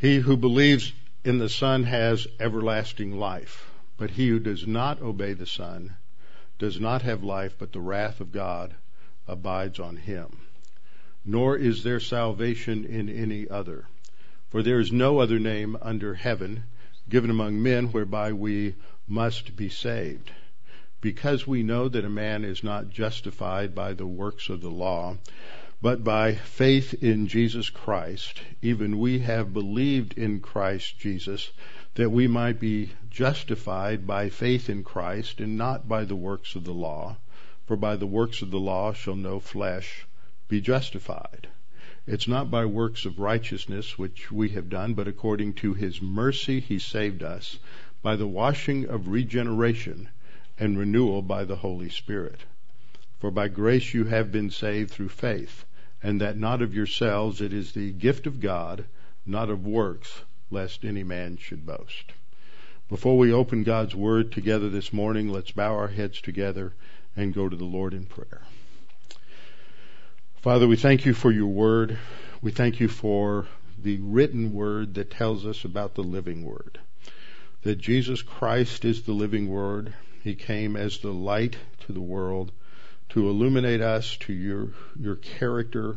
He who believes in the Son has everlasting life, but he who does not obey the Son does not have life, but the wrath of God abides on him. Nor is there salvation in any other, for there is no other name under heaven given among men whereby we must be saved. Because we know that a man is not justified by the works of the law, but by faith in Jesus Christ, even we have believed in Christ Jesus, that we might be justified by faith in Christ and not by the works of the law. For by the works of the law shall no flesh be justified. It's not by works of righteousness which we have done, but according to his mercy he saved us by the washing of regeneration and renewal by the Holy Spirit. For by grace you have been saved through faith and that not of yourselves, it is the gift of God, not of works, lest any man should boast. Before we open God's Word together this morning, let's bow our heads together and go to the Lord in prayer. Father, we thank you for your Word. We thank you for the written Word that tells us about the living Word. That Jesus Christ is the living Word. He came as the light to the world to illuminate us to your, your character.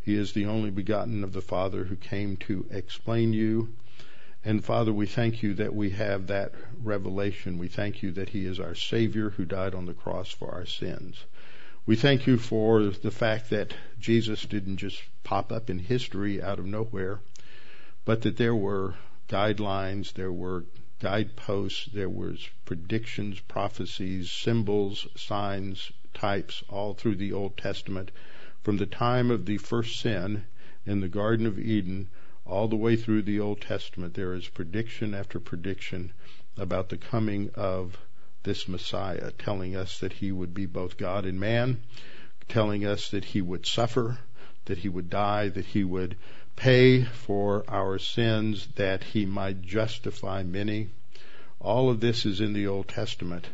He is the only begotten of the Father who came to explain you. And Father, we thank you that we have that revelation. We thank you that He is our Savior who died on the cross for our sins. We thank you for the fact that Jesus didn't just pop up in history out of nowhere, but that there were guidelines, there were guideposts, there was predictions, prophecies, symbols, signs, types all through the Old Testament, from the time of the first sin in the Garden of Eden all the way through the Old Testament. There is prediction after prediction about the coming of this Messiah, telling us that he would be both God and man, telling us that he would suffer, that he would die, that he would pay for our sins, that he might justify many. All of this is in the Old Testament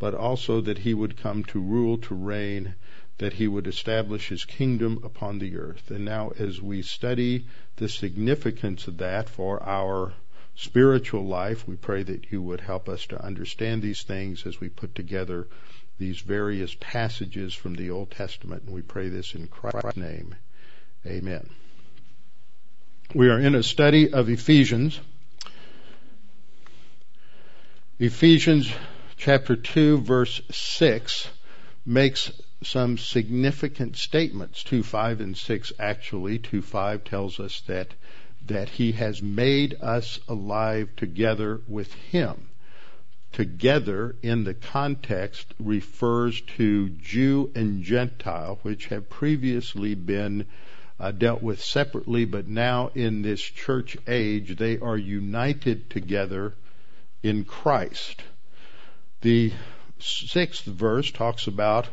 but also that he would come to rule, to reign, that he would establish his kingdom upon the earth. And now, as we study the significance of that for our spiritual life, we pray that you would help us to understand these things as we put together these various passages from the Old Testament. And we pray this in Christ's name. Amen. We are in a study of Ephesians. Ephesians chapter 2 verse 6 makes some significant statements. 2, 5, and 6 actually. 2, 5 tells us that, that he has made us alive together with him. Together in the context refers to Jew and Gentile, which have previously been uh, dealt with separately, but now in this church age, they are united together in Christ. The sixth verse talks about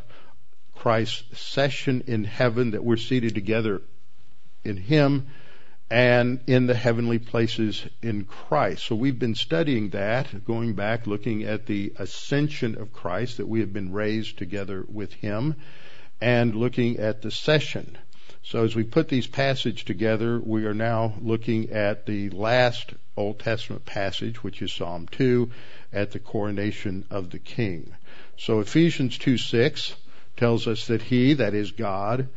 Christ's session in heaven, that we're seated together in Him and in the heavenly places in Christ. So we've been studying that, going back, looking at the ascension of Christ, that we have been raised together with Him, and looking at the session. So as we put these passages together, we are now looking at the last Old Testament passage, which is Psalm 2, at the coronation of the king. So Ephesians 2 6 tells us that he, that is God,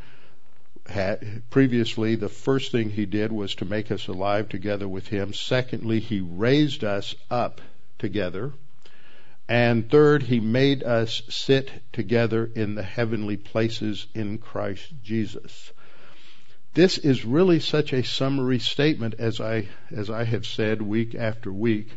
had previously the first thing he did was to make us alive together with him. Secondly, he raised us up together. And third, he made us sit together in the heavenly places in Christ Jesus. This is really such a summary statement as I as I have said week after week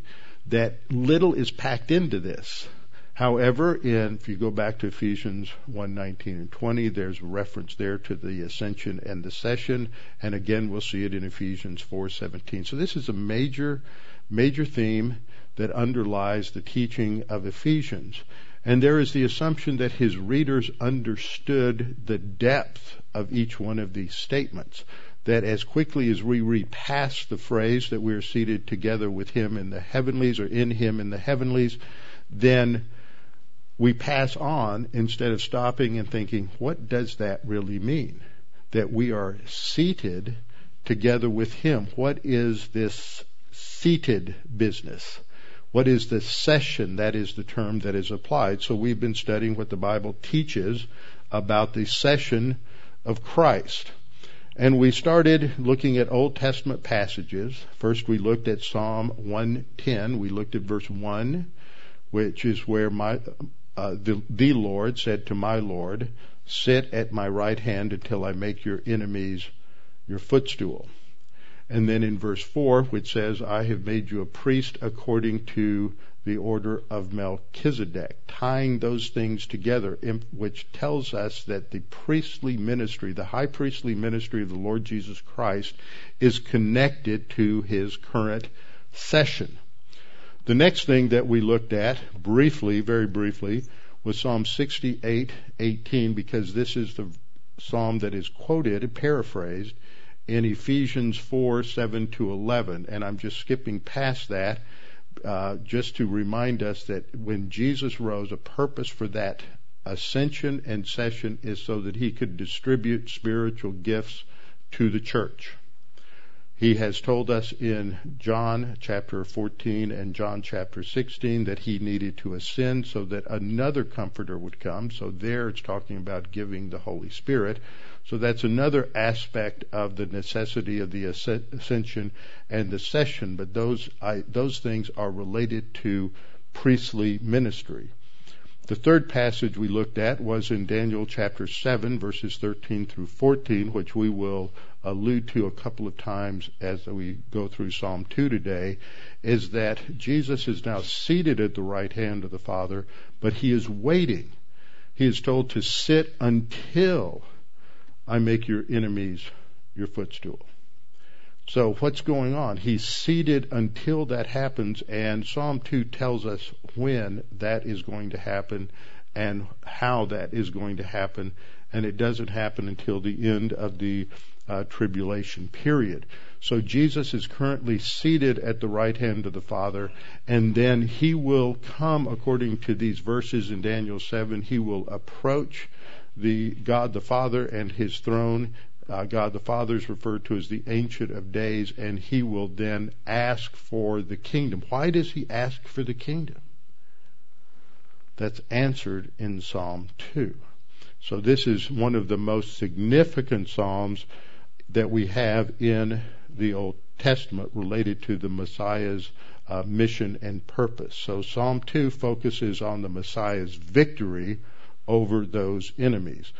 that little is packed into this. However, in, if you go back to Ephesians 1:19 and 20, there's reference there to the ascension and the session, and again we'll see it in Ephesians 4:17. So this is a major, major theme that underlies the teaching of Ephesians. And there is the assumption that his readers understood the depth of each one of these statements that as quickly as we read past the phrase that we are seated together with him in the heavenlies or in him in the heavenlies, then we pass on instead of stopping and thinking, what does that really mean? That we are seated together with Him. What is this seated business? What is the session? That is the term that is applied. So we've been studying what the Bible teaches about the session of Christ. And we started looking at Old Testament passages. First, we looked at Psalm 110. We looked at verse 1, which is where my, uh, the, the Lord said to my Lord, Sit at my right hand until I make your enemies your footstool. And then in verse 4, which says, I have made you a priest according to the order of Melchizedek, tying those things together, which tells us that the priestly ministry, the high priestly ministry of the Lord Jesus Christ, is connected to his current session. The next thing that we looked at briefly, very briefly, was Psalm 68:18 because this is the psalm that is quoted, paraphrased in Ephesians 4 7 to 11. And I'm just skipping past that uh, just to remind us that when Jesus rose, a purpose for that ascension and session is so that he could distribute spiritual gifts to the church. He has told us in John chapter 14 and John chapter 16 that he needed to ascend so that another comforter would come. So there it's talking about giving the Holy Spirit. So that's another aspect of the necessity of the ascension and the session, but those, I, those things are related to priestly ministry. The third passage we looked at was in Daniel chapter 7, verses 13 through 14, which we will allude to a couple of times as we go through Psalm 2 today, is that Jesus is now seated at the right hand of the Father, but he is waiting. He is told to sit until I make your enemies your footstool. So what's going on? He's seated until that happens, and Psalm 2 tells us when that is going to happen and how that is going to happen, and it doesn't happen until the end of the uh, tribulation period. So Jesus is currently seated at the right hand of the Father, and then he will come, according to these verses in Daniel 7, he will approach the God the Father and his throne. Uh, God the Father is referred to as the Ancient of Days, and he will then ask for the kingdom. Why does he ask for the kingdom? That's answered in Psalm 2. So this is one of the most significant Psalms that we have in the Old Testament related to the Messiah's uh, mission and purpose. So Psalm 2 focuses on the Messiah's victory over those enemies.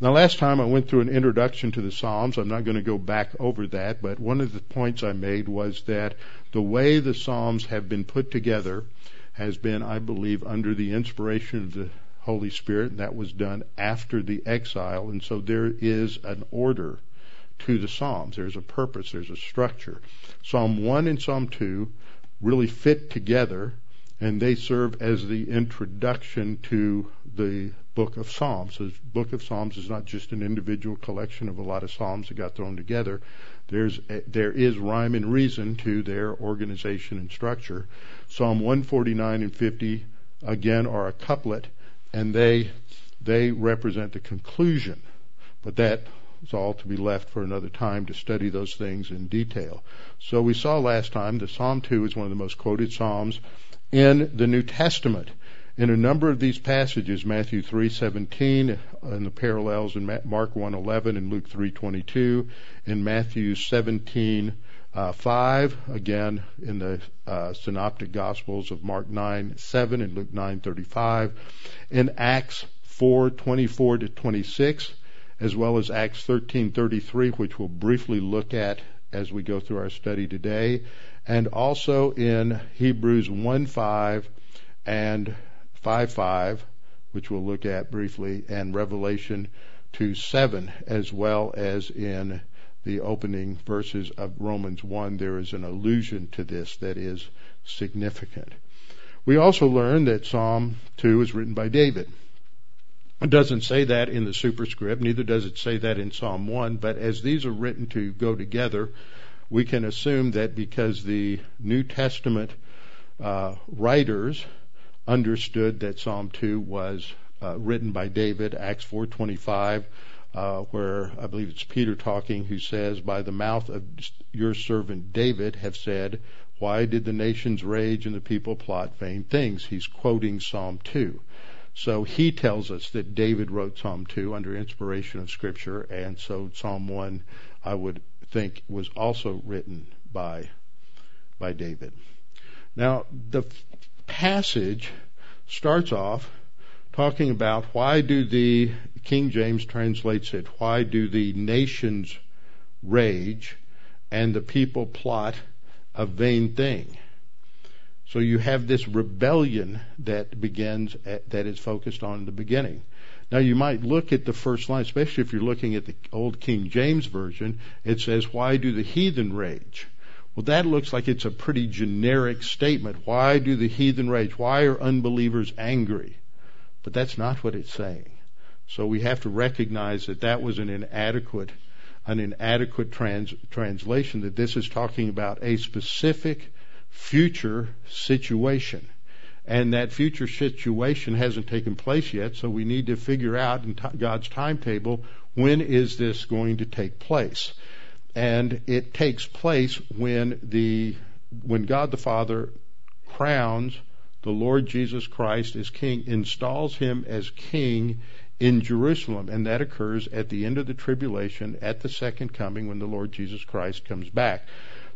Now, last time I went through an introduction to the Psalms. I'm not going to go back over that, but one of the points I made was that the way the Psalms have been put together has been, I believe, under the inspiration of the Holy Spirit, and that was done after the exile, and so there is an order to the Psalms. There's a purpose, there's a structure. Psalm 1 and Psalm 2 really fit together, and they serve as the introduction to the book of Psalms. The book of Psalms is not just an individual collection of a lot of psalms that got thrown together. There's there is rhyme and reason to their organization and structure. Psalm 149 and 50 again are a couplet, and they they represent the conclusion. But that is all to be left for another time to study those things in detail. So we saw last time that Psalm 2 is one of the most quoted psalms in the New Testament in a number of these passages, Matthew 3:17 and the parallels in Mark 1:11 and Luke 3:22, in Matthew 17 uh, 5, again in the uh, synoptic gospels of Mark 9 7 and Luke 9 35, in Acts 4 24 to 26, as well as Acts 13 33, which we'll briefly look at as we go through our study today, and also in Hebrews 1 5 and 5 5, which we'll look at briefly, and Revelation 2 7, as well as in the opening verses of Romans 1, there is an allusion to this that is significant. We also learn that Psalm 2 is written by David. It doesn't say that in the superscript, neither does it say that in Psalm 1, but as these are written to go together, we can assume that because the New Testament uh, writers understood that Psalm 2 was uh, written by David. Acts 4:25 uh, where I believe it's Peter talking, who says, By the mouth of your servant David have said, Why did the nations rage and the people plot vain things? He's quoting Psalm 2. So he tells us that David wrote Psalm 2 under inspiration of Scripture, and so Psalm 1, I would think, was also written by, by David. Now, the passage starts off talking about why do the King James translates it, why do the nations rage and the people plot a vain thing? So you have this rebellion that begins at, that is focused on the beginning. Now you might look at the first line, especially if you're looking at the old King James version. It says, "Why do the heathen rage?" Well, that looks like it's a pretty generic statement. Why do the heathen rage? Why are unbelievers angry? But that's not what it's saying. So we have to recognize that that was an inadequate, an inadequate trans, translation. That this is talking about a specific future situation. And that future situation hasn't taken place yet, so we need to figure out in t- God's timetable when is this going to take place. And it takes place when the when God the Father crowns the Lord Jesus Christ as king, installs him as king in Jerusalem, and that occurs at the end of the tribulation, at the second coming, when the Lord Jesus Christ comes back.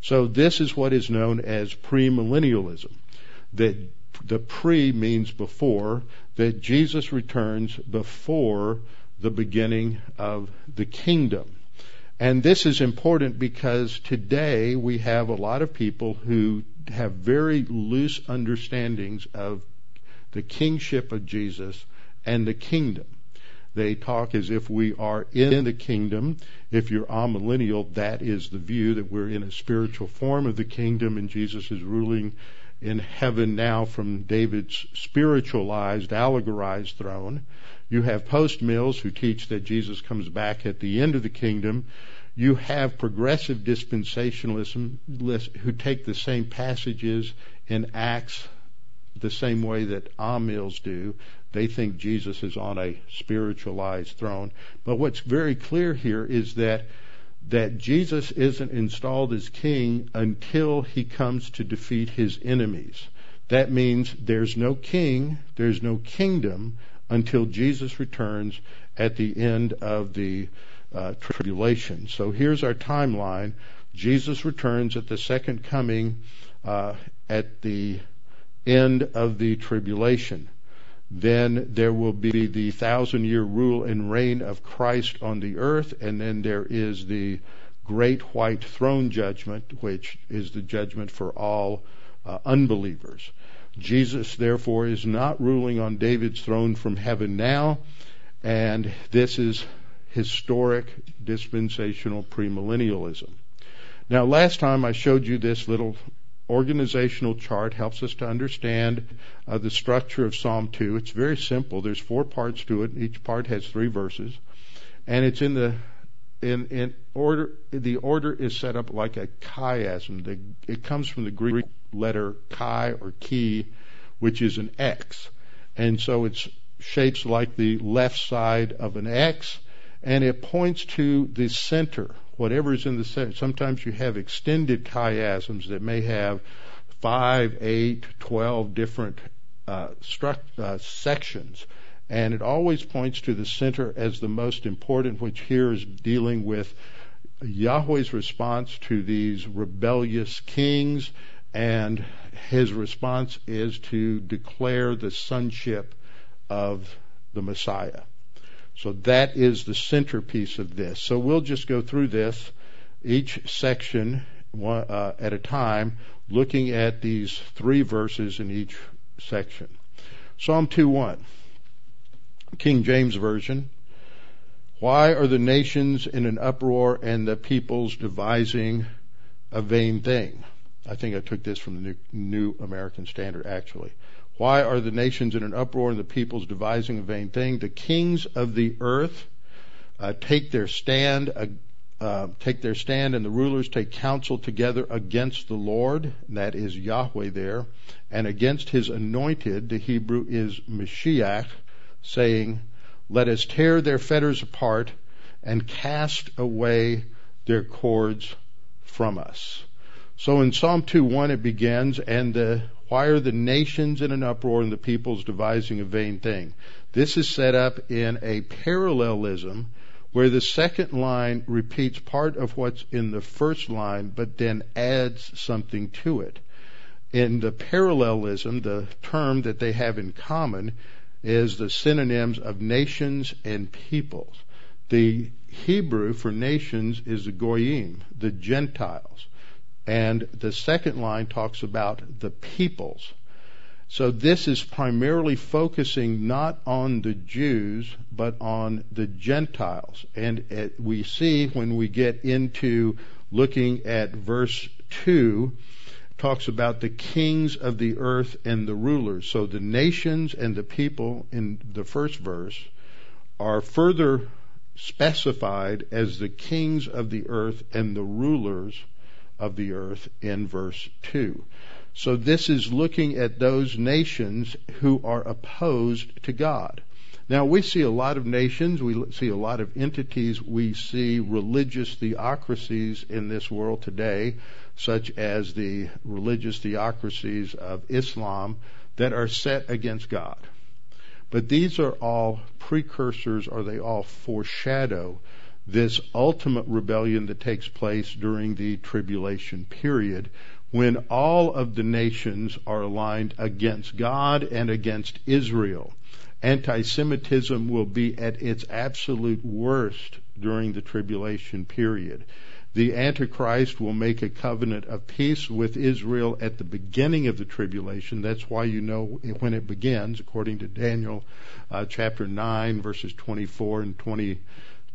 So this is what is known as premillennialism. That the pre means before, that Jesus returns before the beginning of the kingdom. And this is important because today we have a lot of people who have very loose understandings of the kingship of Jesus and the kingdom. They talk as if we are in the kingdom. If you're amillennial, that is the view that we're in a spiritual form of the kingdom and Jesus is ruling in heaven now from David's spiritualized, allegorized throne. You have postmils who teach that Jesus comes back at the end of the kingdom. You have progressive dispensationalism who take the same passages in Acts the same way that Amils do. They think Jesus is on a spiritualized throne. But what's very clear here is that that Jesus isn't installed as king until he comes to defeat his enemies. That means there's no king, there's no kingdom until Jesus returns at the end of the uh, tribulation. So here's our timeline. Jesus returns at the second coming uh, at the end of the tribulation. Then there will be the thousand year rule and reign of Christ on the earth, and then there is the great white throne judgment, which is the judgment for all uh, unbelievers. Jesus, therefore, is not ruling on David's throne from heaven now, and this is historic dispensational premillennialism. Now, last time I showed you this little organizational chart helps us to understand uh, the structure of Psalm 2. It's very simple. There's four parts to it. Each part has three verses, and it's in the in in order. The order is set up like a chiasm. The, it comes from the Greek letter chi or chi, which is an X, and so it's shapes like the left side of an X, and it points to the center whatever is in the center. Sometimes you have extended chiasms that may have five, eight, twelve different uh, struct, uh, sections. And it always points to the center as the most important, which here is dealing with Yahweh's response to these rebellious kings, and his response is to declare the sonship of the Messiah. So that is the centerpiece of this. So we'll just go through this, each section one, uh, at a time, looking at these three verses in each section. Psalm 2:1, King James Version. Why are the nations in an uproar and the peoples devising a vain thing? I think I took this from the New, New American Standard actually. Why are the nations in an uproar and the peoples devising a vain thing? The kings of the earth uh, take their stand, uh, uh, take their stand, and the rulers take counsel together against the Lord. that is Yahweh there, and against His anointed. The Hebrew is Mashiach, saying, "Let us tear their fetters apart." and cast away their cords from us. So in Psalm 2:1 it begins, and the, why are the nations in an uproar and the peoples devising a vain thing? This is set up in a parallelism where the second line repeats part of what's in the first line, but then adds something to it. In the parallelism, the term that they have in common is the synonyms of nations and peoples. The Hebrew for nations is the goyim, the Gentiles. And the second line talks about the peoples. So this is primarily focusing not on the Jews, but on the Gentiles. And it, we see when we get into looking at verse 2, talks about the kings of the earth and the rulers. So the nations and the people in the first verse are further specified as the kings of the earth and the rulers of the earth in verse 2. So this is looking at those nations who are opposed to God. Now we see a lot of nations, we see a lot of entities, we see religious theocracies in this world today, such as the religious theocracies of Islam that are set against God. But these are all precursors or they all foreshadow this ultimate rebellion that takes place during the tribulation period when all of the nations are aligned against God and against Israel. Anti-Semitism will be at its absolute worst during the tribulation period. The Antichrist will make a covenant of peace with Israel at the beginning of the tribulation. That's why you know when it begins, according to Daniel uh, chapter 9, verses 24 and 20,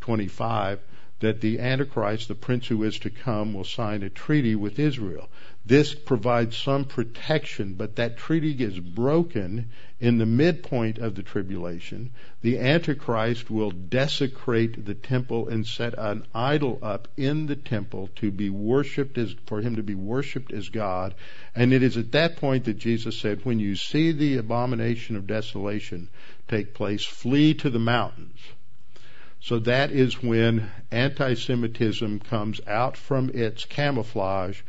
25, that the Antichrist, the prince who is to come, will sign a treaty with Israel. This provides some protection, but that treaty gets broken in the midpoint of the tribulation. The Antichrist will desecrate the temple and set an idol up in the temple to be worshipped as, for him to be worshipped as God. And it is at that point that Jesus said, when you see the abomination of desolation take place, flee to the mountains. So that is when anti-Semitism comes out from its camouflage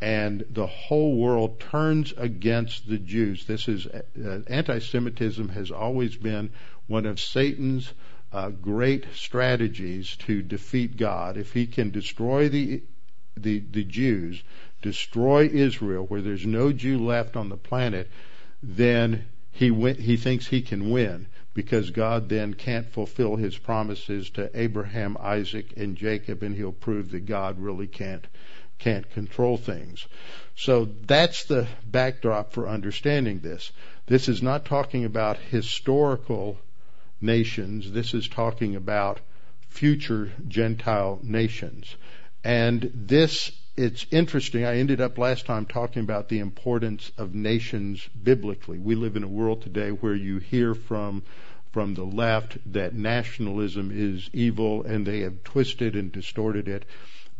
and the whole world turns against the Jews. This is uh, anti-Semitism has always been one of Satan's uh, great strategies to defeat God. If he can destroy the the the Jews, destroy Israel, where there's no Jew left on the planet, then he he thinks he can win because God then can't fulfill his promises to Abraham, Isaac, and Jacob, and he'll prove that God really can't can't control things. So that's the backdrop for understanding this. This is not talking about historical nations. This is talking about future Gentile nations. And this, it's interesting. I ended up last time talking about the importance of nations biblically. We live in a world today where you hear from from the left that nationalism is evil and they have twisted and distorted it.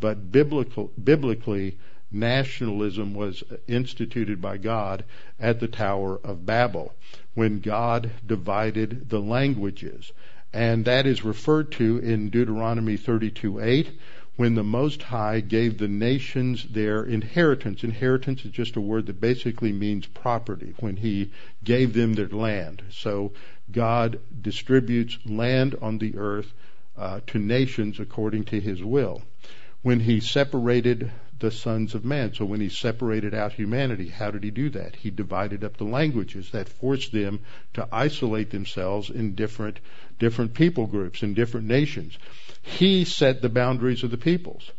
But biblical, biblically, nationalism was instituted by God at the Tower of Babel when God divided the languages. And that is referred to in Deuteronomy 32:8 when the Most High gave the nations their inheritance. Inheritance is just a word that basically means property, when He gave them their land. So God distributes land on the earth uh, to nations according to His will when he separated the sons of man. So when he separated out humanity, how did he do that? He divided up the languages that forced them to isolate themselves in different different people groups in different nations. He set the boundaries of the peoples.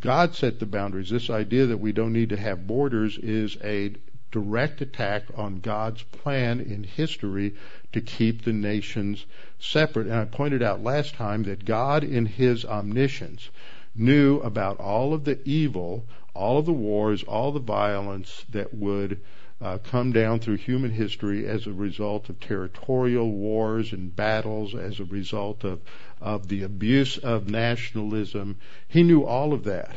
God set the boundaries. This idea that we don't need to have borders is a direct attack on God's plan in history to keep the nations separate. And I pointed out last time that God in his omniscience knew about all of the evil, all of the wars, all the violence that would uh, come down through human history as a result of territorial wars and battles, as a result of, of the abuse of nationalism. He knew all of that.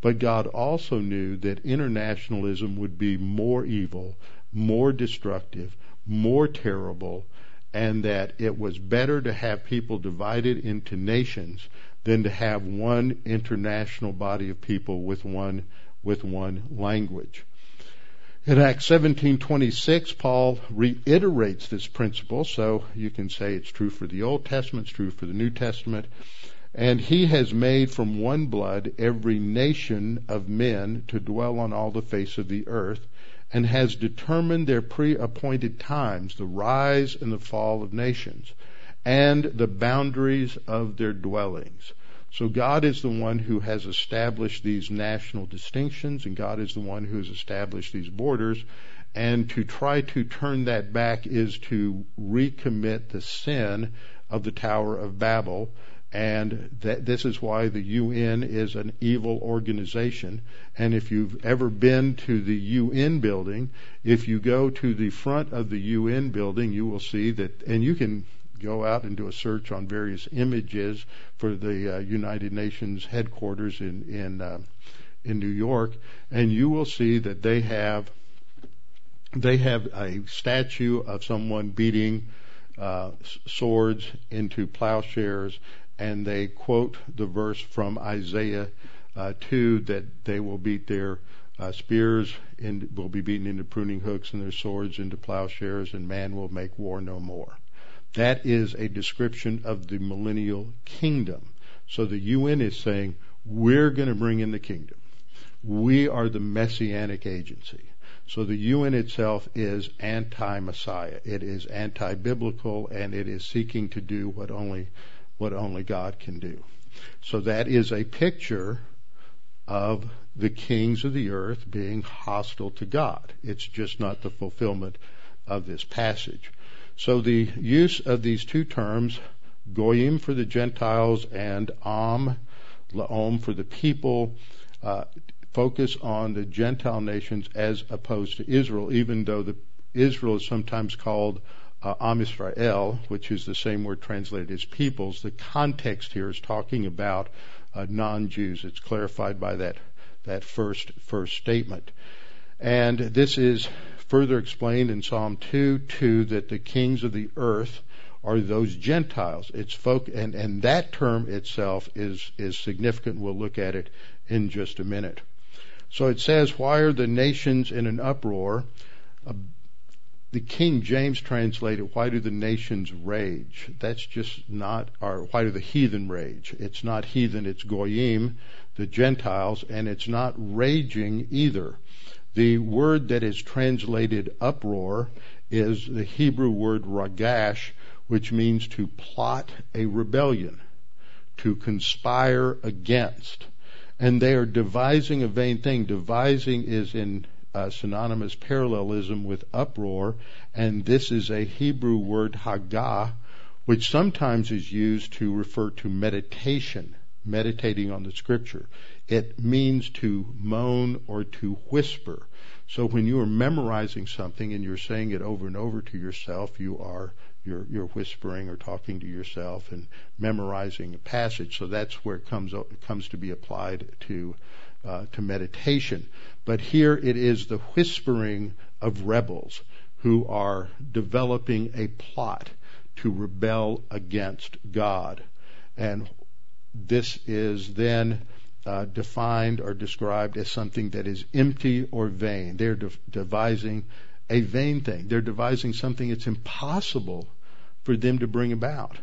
But God also knew that internationalism would be more evil, more destructive, more terrible, and that it was better to have people divided into nations than to have one international body of people with one with one language. In Acts 17:26, Paul reiterates this principle, so you can say it's true for the Old Testament, it's true for the New Testament. And he has made from one blood every nation of men to dwell on all the face of the earth, and has determined their pre-appointed times, the rise and the fall of nations, and the boundaries of their dwellings. So God is the one who has established these national distinctions, and God is the one who has established these borders. And to try to turn that back is to recommit the sin of the Tower of Babel. And that, this is why the UN is an evil organization. And if you've ever been to the UN building, if you go to the front of the UN building, you will see that, and you can go out and do a search on various images for the uh, United Nations headquarters in in uh, in New York, and you will see that they have they have a statue of someone beating uh, swords into plowshares, and they quote the verse from Isaiah uh, 2 that they will beat their uh, spears in, will be beaten into pruning hooks and their swords into plowshares, and man will make war no more. That is a description of the millennial kingdom. So the UN is saying, we're going to bring in the kingdom. We are the messianic agency. So the UN itself is anti-Messiah. It is anti-biblical and it is seeking to do what only, what only God can do. So that is a picture of the kings of the earth being hostile to God. It's just not the fulfillment of this passage. So the use of these two terms, goyim for the Gentiles and am, laom for the people, uh, focus on the Gentile nations as opposed to Israel, even though the, Israel is sometimes called uh, Am Israel, which is the same word translated as peoples. The context here is talking about uh, non-Jews. It's clarified by that that first first statement, and this is further explained in Psalm 2 2 that the kings of the earth are those Gentiles. It's folk, and, and that term itself is, is significant. We'll look at it in just a minute. So it says, Why are the nations in an uproar? Uh, the King James translated, Why do the nations rage? That's just not, or why do the heathen rage? It's not heathen, it's goyim, the Gentiles, and it's not raging either. The word that is translated uproar is the Hebrew word ragash, which means to plot a rebellion, to conspire against. And they are devising a vain thing. Devising is in uh, synonymous parallelism with uproar, and this is a Hebrew word hagah, which sometimes is used to refer to meditation, meditating on the scripture. It means to moan or to whisper. So when you are memorizing something and you're saying it over and over to yourself, you are you're, you're whispering or talking to yourself and memorizing a passage. So that's where it comes comes to be applied to uh, to meditation. But here it is the whispering of rebels who are developing a plot to rebel against God, and this is then uh, defined or described as something that is empty or vain. They're de- devising a vain thing. They're devising something that's impossible for them to bring about.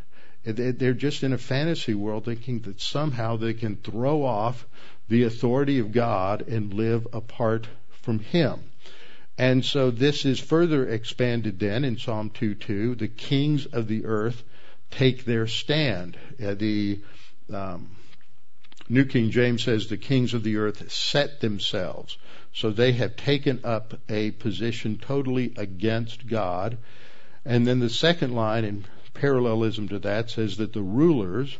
They're just in a fantasy world thinking that somehow they can throw off the authority of God and live apart from Him. And so this is further expanded then in Psalm 2:2. The kings of the earth take their stand. Uh, the um, New King James says the kings of the earth set themselves. So they have taken up a position totally against God. And then the second line in parallelism to that says that the rulers,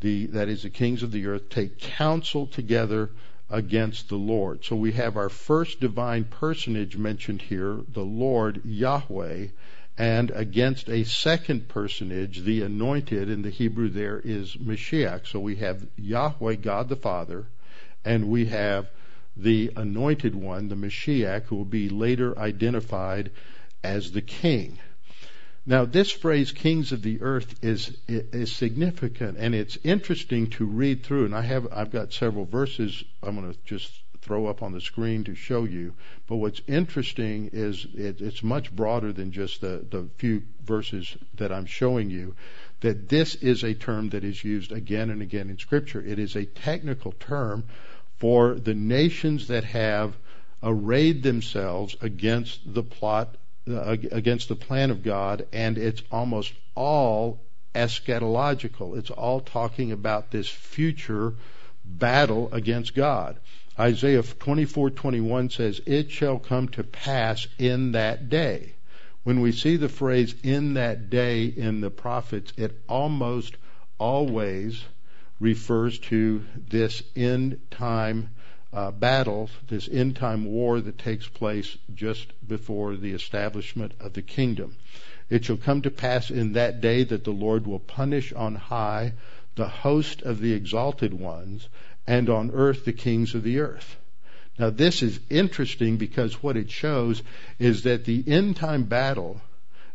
the, that is the kings of the earth, take counsel together against the Lord. So we have our first divine personage mentioned here, the Lord Yahweh, and against a second personage, the anointed in the Hebrew there is Mashiach. So we have Yahweh, God the Father, and we have the anointed one, the Mashiach, who will be later identified as the king. Now, this phrase, kings of the earth, is, is significant and it's interesting to read through. And I have, I've got several verses I'm going to just throw up on the screen to show you. But what's interesting is it, it's much broader than just the, the few verses that I'm showing you. That this is a term that is used again and again in Scripture. It is a technical term for the nations that have arrayed themselves against the plot uh, against the plan of God, and it's almost all eschatological. It's all talking about this future battle against God. Isaiah 24:21 says, "It shall come to pass in that day." When we see the phrase "in that day" in the prophets, it almost always refers to this end time uh, battle, this end time war that takes place just before the establishment of the kingdom. It shall come to pass in that day that the Lord will punish on high the host of the exalted ones, and on earth the kings of the earth. Now, this is interesting because what it shows is that the end time battle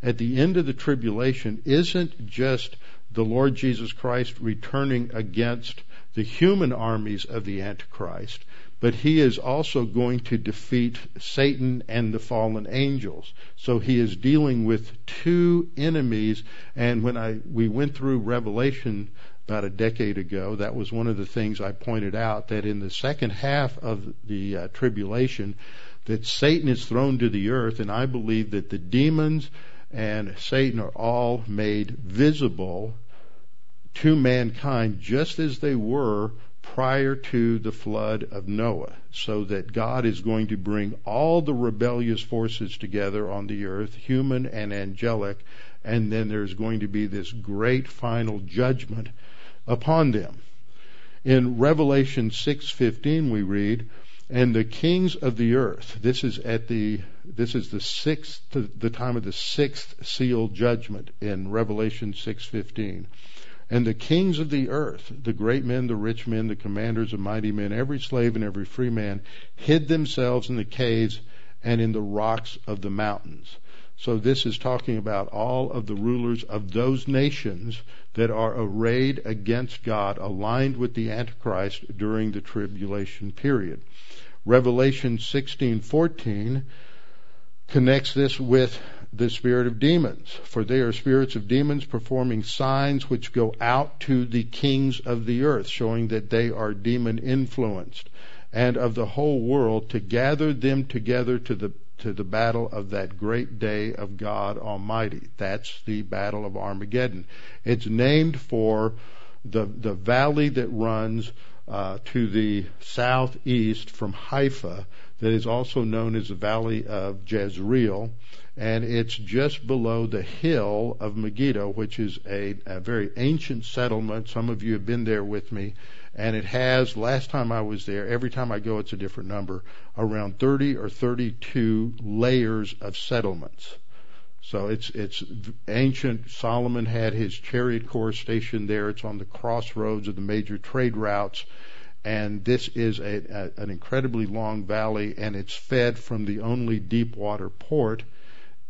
at the end of the tribulation isn't just the Lord Jesus Christ returning against the human armies of the Antichrist, but he is also going to defeat Satan and the fallen angels. So he is dealing with two enemies. And when I we went through Revelation about a decade ago, that was one of the things I pointed out that in the second half of the uh, tribulation, that Satan is thrown to the earth, and I believe that the demons and Satan are all made visible to mankind just as they were prior to the flood of Noah, so that God is going to bring all the rebellious forces together on the earth, human and angelic, and then there's going to be this great final judgment upon them. In Revelation 6:15 we read, "And the kings of the earth." This is at the this is the sixth the time of the sixth seal judgment in Revelation 6:15. And the kings of the earth, the great men, the rich men, the commanders of mighty men, every slave and every free man, hid themselves in the caves and in the rocks of the mountains. So this is talking about all of the rulers of those nations that are arrayed against God, aligned with the Antichrist during the tribulation period. Revelation 16:14 connects this with the spirit of demons, for they are spirits of demons performing signs which go out to the kings of the earth, showing that they are demon influenced, and of the whole world to gather them together to the to the battle of that great day of God Almighty. That's the battle of Armageddon. It's named for the the valley that runs uh, to the southeast from Haifa, that is also known as the Valley of Jezreel and it's just below the hill of Megiddo, which is a, a, very ancient settlement. Some of you have been there with me, and it has. Last time I was there, every time I go, it's a different number. Around 30 or 32 layers of settlements. So it's it's ancient. Solomon had his chariot corps stationed there. It's on the crossroads of the major trade routes, and this is a, a, an incredibly long valley, and it's fed from the only deep water port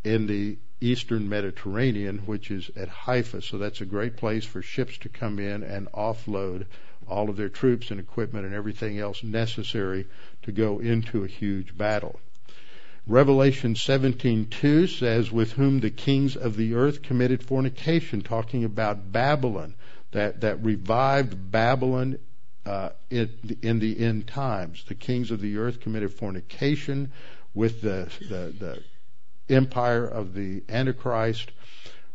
in the eastern Mediterranean, which is at Haifa. So that's a great place for ships to come in and offload all of their troops and equipment and everything else necessary to go into a huge battle. Revelation 17:2 says, "With whom the kings of the earth committed fornication," talking about Babylon, that that revived Babylon uh, in, in the end times. The kings of the earth committed fornication with the, the, the empire of the Antichrist,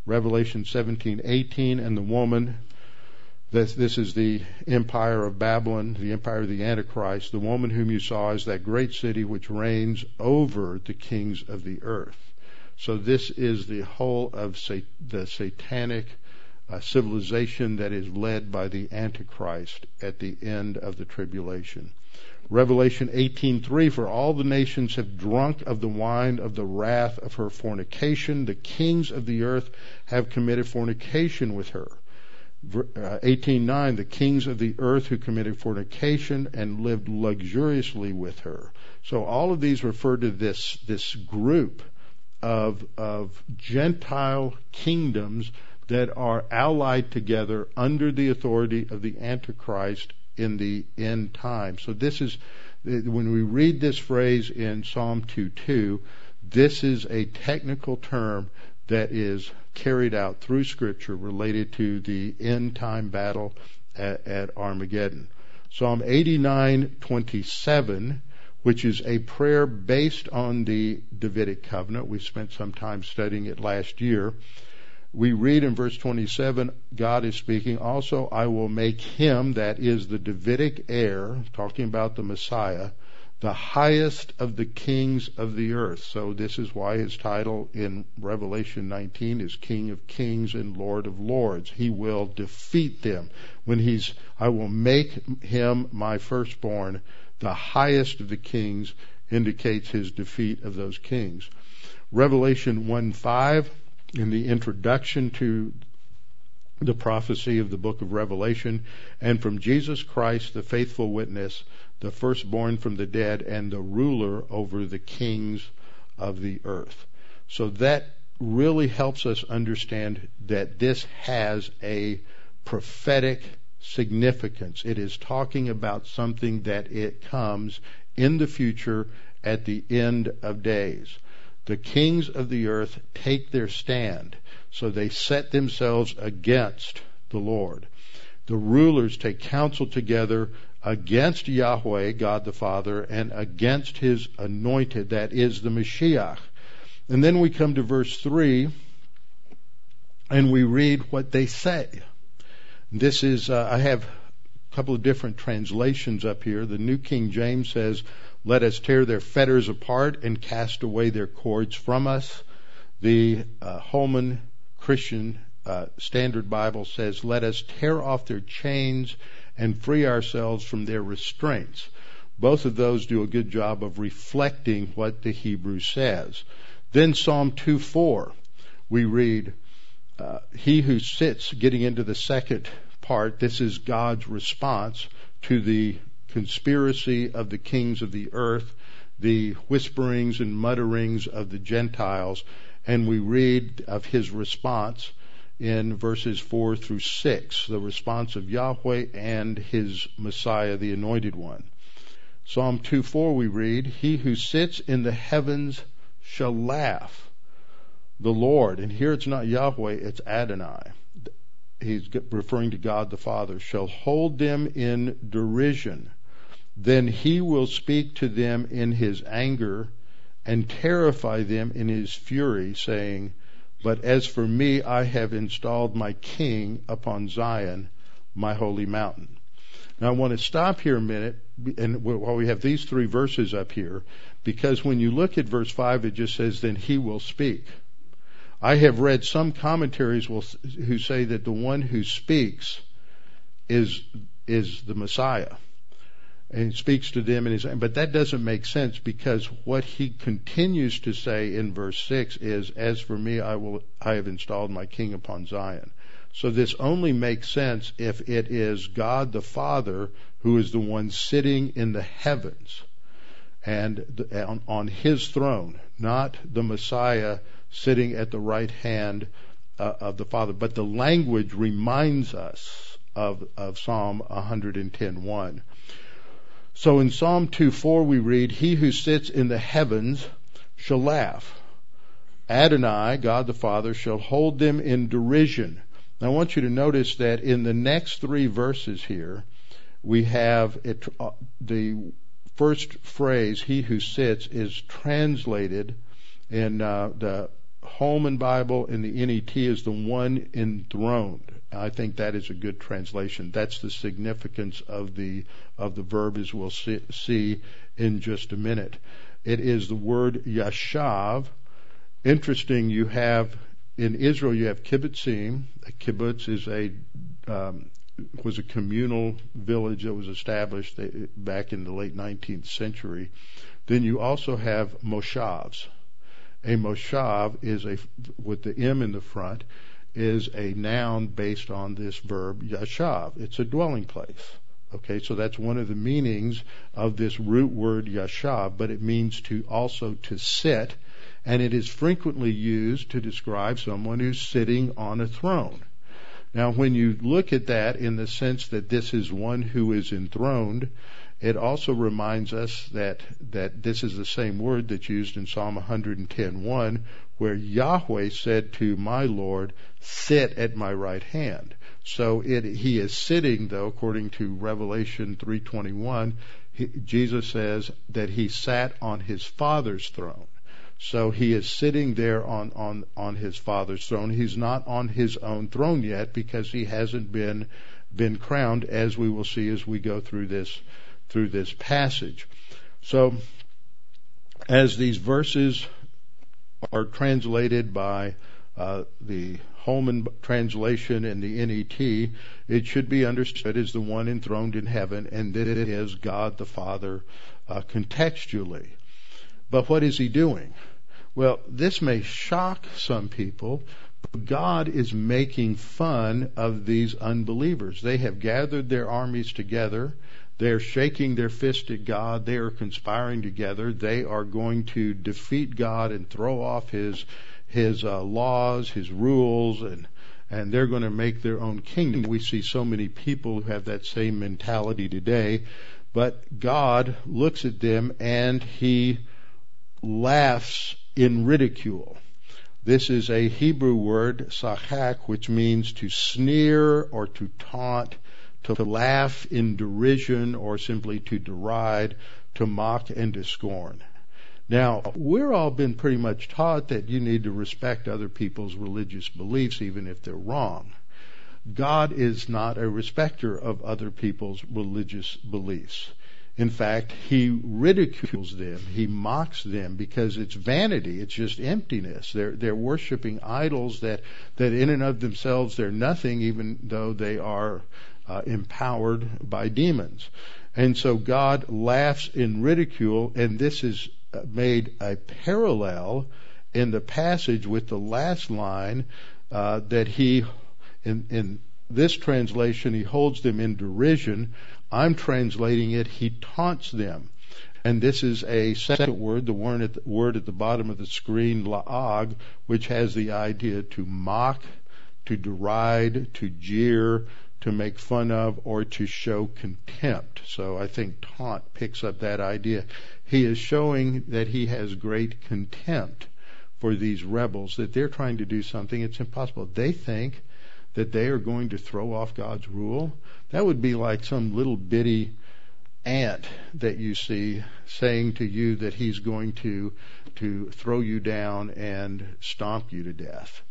Revelation 17:18, and the woman. This, this is the empire of Babylon, the empire of the Antichrist. The woman whom you saw is that great city which reigns over the kings of the earth. So this is the whole of the satanic uh, civilization that is led by the Antichrist at the end of the tribulation. Revelation 18:3 for all the nations have drunk of the wine of the wrath of her fornication the kings of the earth have committed fornication with her 18:9 uh, the kings of the earth who committed fornication and lived luxuriously with her so all of these refer to this this group of, of Gentile kingdoms that are allied together under the authority of the Antichrist in the end time. So this is, when we read this phrase in Psalm 2:2, this is a technical term that is carried out through Scripture related to the end time battle at, at Armageddon. Psalm 89:27, which is a prayer based on the Davidic covenant. We spent some time studying it last year. We read in verse 27, God is speaking, also I will make him, that is the Davidic heir, talking about the Messiah, the highest of the kings of the earth. So this is why his title in Revelation 19 is King of Kings and Lord of Lords. He will defeat them when he's, I will make him my firstborn. The highest of the kings indicates his defeat of those kings. Revelation 1 5, in the introduction to the prophecy of the book of Revelation, and from Jesus Christ, the faithful witness, the firstborn from the dead, and the ruler over the kings of the earth. So that really helps us understand that this has a prophetic significance. It is talking about something that it comes in the future at the end of days. The kings of the earth take their stand. So they set themselves against the Lord. The rulers take counsel together against Yahweh, God the Father, and against his anointed, that is the Mashiach. And then we come to verse 3 and we read what they say. This is, uh, I have a couple of different translations up here. The New King James says, Let us tear their fetters apart and cast away their cords from us. The uh, Holman Christian uh, Standard Bible says, Let us tear off their chains and free ourselves from their restraints. Both of those do a good job of reflecting what the Hebrew says. Then Psalm 2:4, we read, uh, He who sits, getting into the second part, this is God's response to the conspiracy of the kings of the earth, the whisperings and mutterings of the Gentiles, and we read of his response in verses 4 through 6, the response of Yahweh and his Messiah, the Anointed One. Psalm 2:4 we read, He who sits in the heavens shall laugh. The Lord, and here it's not Yahweh, it's Adonai. He's referring to God the Father, shall hold them in derision. Then he will speak to them in his anger and terrify them in his fury, saying, but as for me, I have installed my king upon Zion, my holy mountain. Now I want to stop here a minute, and while we have these three verses up here, because when you look at verse 5, it just says, then he will speak. I have read some commentaries will, who say that the one who speaks is, is the Messiah and he speaks to them his but that doesn't make sense because what he continues to say in verse 6 is as for me I will I have installed my king upon Zion. So this only makes sense if it is God the Father who is the one sitting in the heavens and on, on his throne not the Messiah sitting at the right hand uh, of the Father. But the language reminds us of, of Psalm 110:1 so in Psalm 2:4 we read, He who sits in the heavens shall laugh. Adonai, God the Father, shall hold them in derision. Now I want you to notice that in the next three verses here, we have it, uh, the first phrase, he who sits, is translated in uh, the Holman Bible and the NET is the one enthroned. I think that is a good translation. That's the significance of the of the verb, as we'll see, see in just a minute. It is the word yashav. Interesting. You have in Israel you have kibbutzim. A kibbutz is a um, was a communal village that was established back in the late 19th century. Then you also have moshavs. A moshav is a with the m in the front is a noun based on this verb yashav. It's a dwelling place. Okay, so that's one of the meanings of this root word yashav, but it means to also to sit. and it is frequently used to describe someone who's sitting on a throne. Now, when you look at that in the sense that this is one who is enthroned, it also reminds us that, that this is the same word that's used in Psalm 110.1, where Yahweh said to my Lord, sit at my right hand. So it, he is sitting, though, according to Revelation 3.21, he, Jesus says that he sat on his Father's throne. So he is sitting there on, on, on his father's throne. He's not on his own throne yet because he hasn't been, been crowned as we will see as we go through this, through this passage. So as these verses are translated by uh, the Holman translation and the NET, it should be understood as the one enthroned in heaven, and that it is God the Father uh, contextually. But what is he doing? Well, this may shock some people, but God is making fun of these unbelievers. They have gathered their armies together. They're shaking their fist at God. They are conspiring together. They are going to defeat God and throw off His His uh, laws, His rules, and and they're going to make their own kingdom. We see so many people who have that same mentality today, but God looks at them and He laughs in ridicule. This is a Hebrew word, sahak, which means to sneer or to taunt, to laugh in derision or simply to deride, to mock and to scorn. Now, we're all been pretty much taught that you need to respect other people's religious beliefs even if they're wrong. God is not a respecter of other people's religious beliefs. In fact, he ridicules them. He mocks them because it's vanity. It's just emptiness. They're, they're worshiping idols that, that in and of themselves they're nothing even though they are uh, empowered by demons. And so God laughs in ridicule and this is uh, made a parallel in the passage with the last line uh, that he, in, in this translation, he holds them in derision I'm translating it, he taunts them. And this is a second word, the word at the, word at the bottom of the screen, la'ag, which has the idea to mock, to deride, to jeer, to make fun of, or to show contempt. So I think taunt picks up that idea. He is showing that he has great contempt for these rebels, that they're trying to do something it's impossible. They think that they are going to throw off God's rule. That would be like some little bitty ant that you see saying to you that he's going to to throw you down and stomp you to death.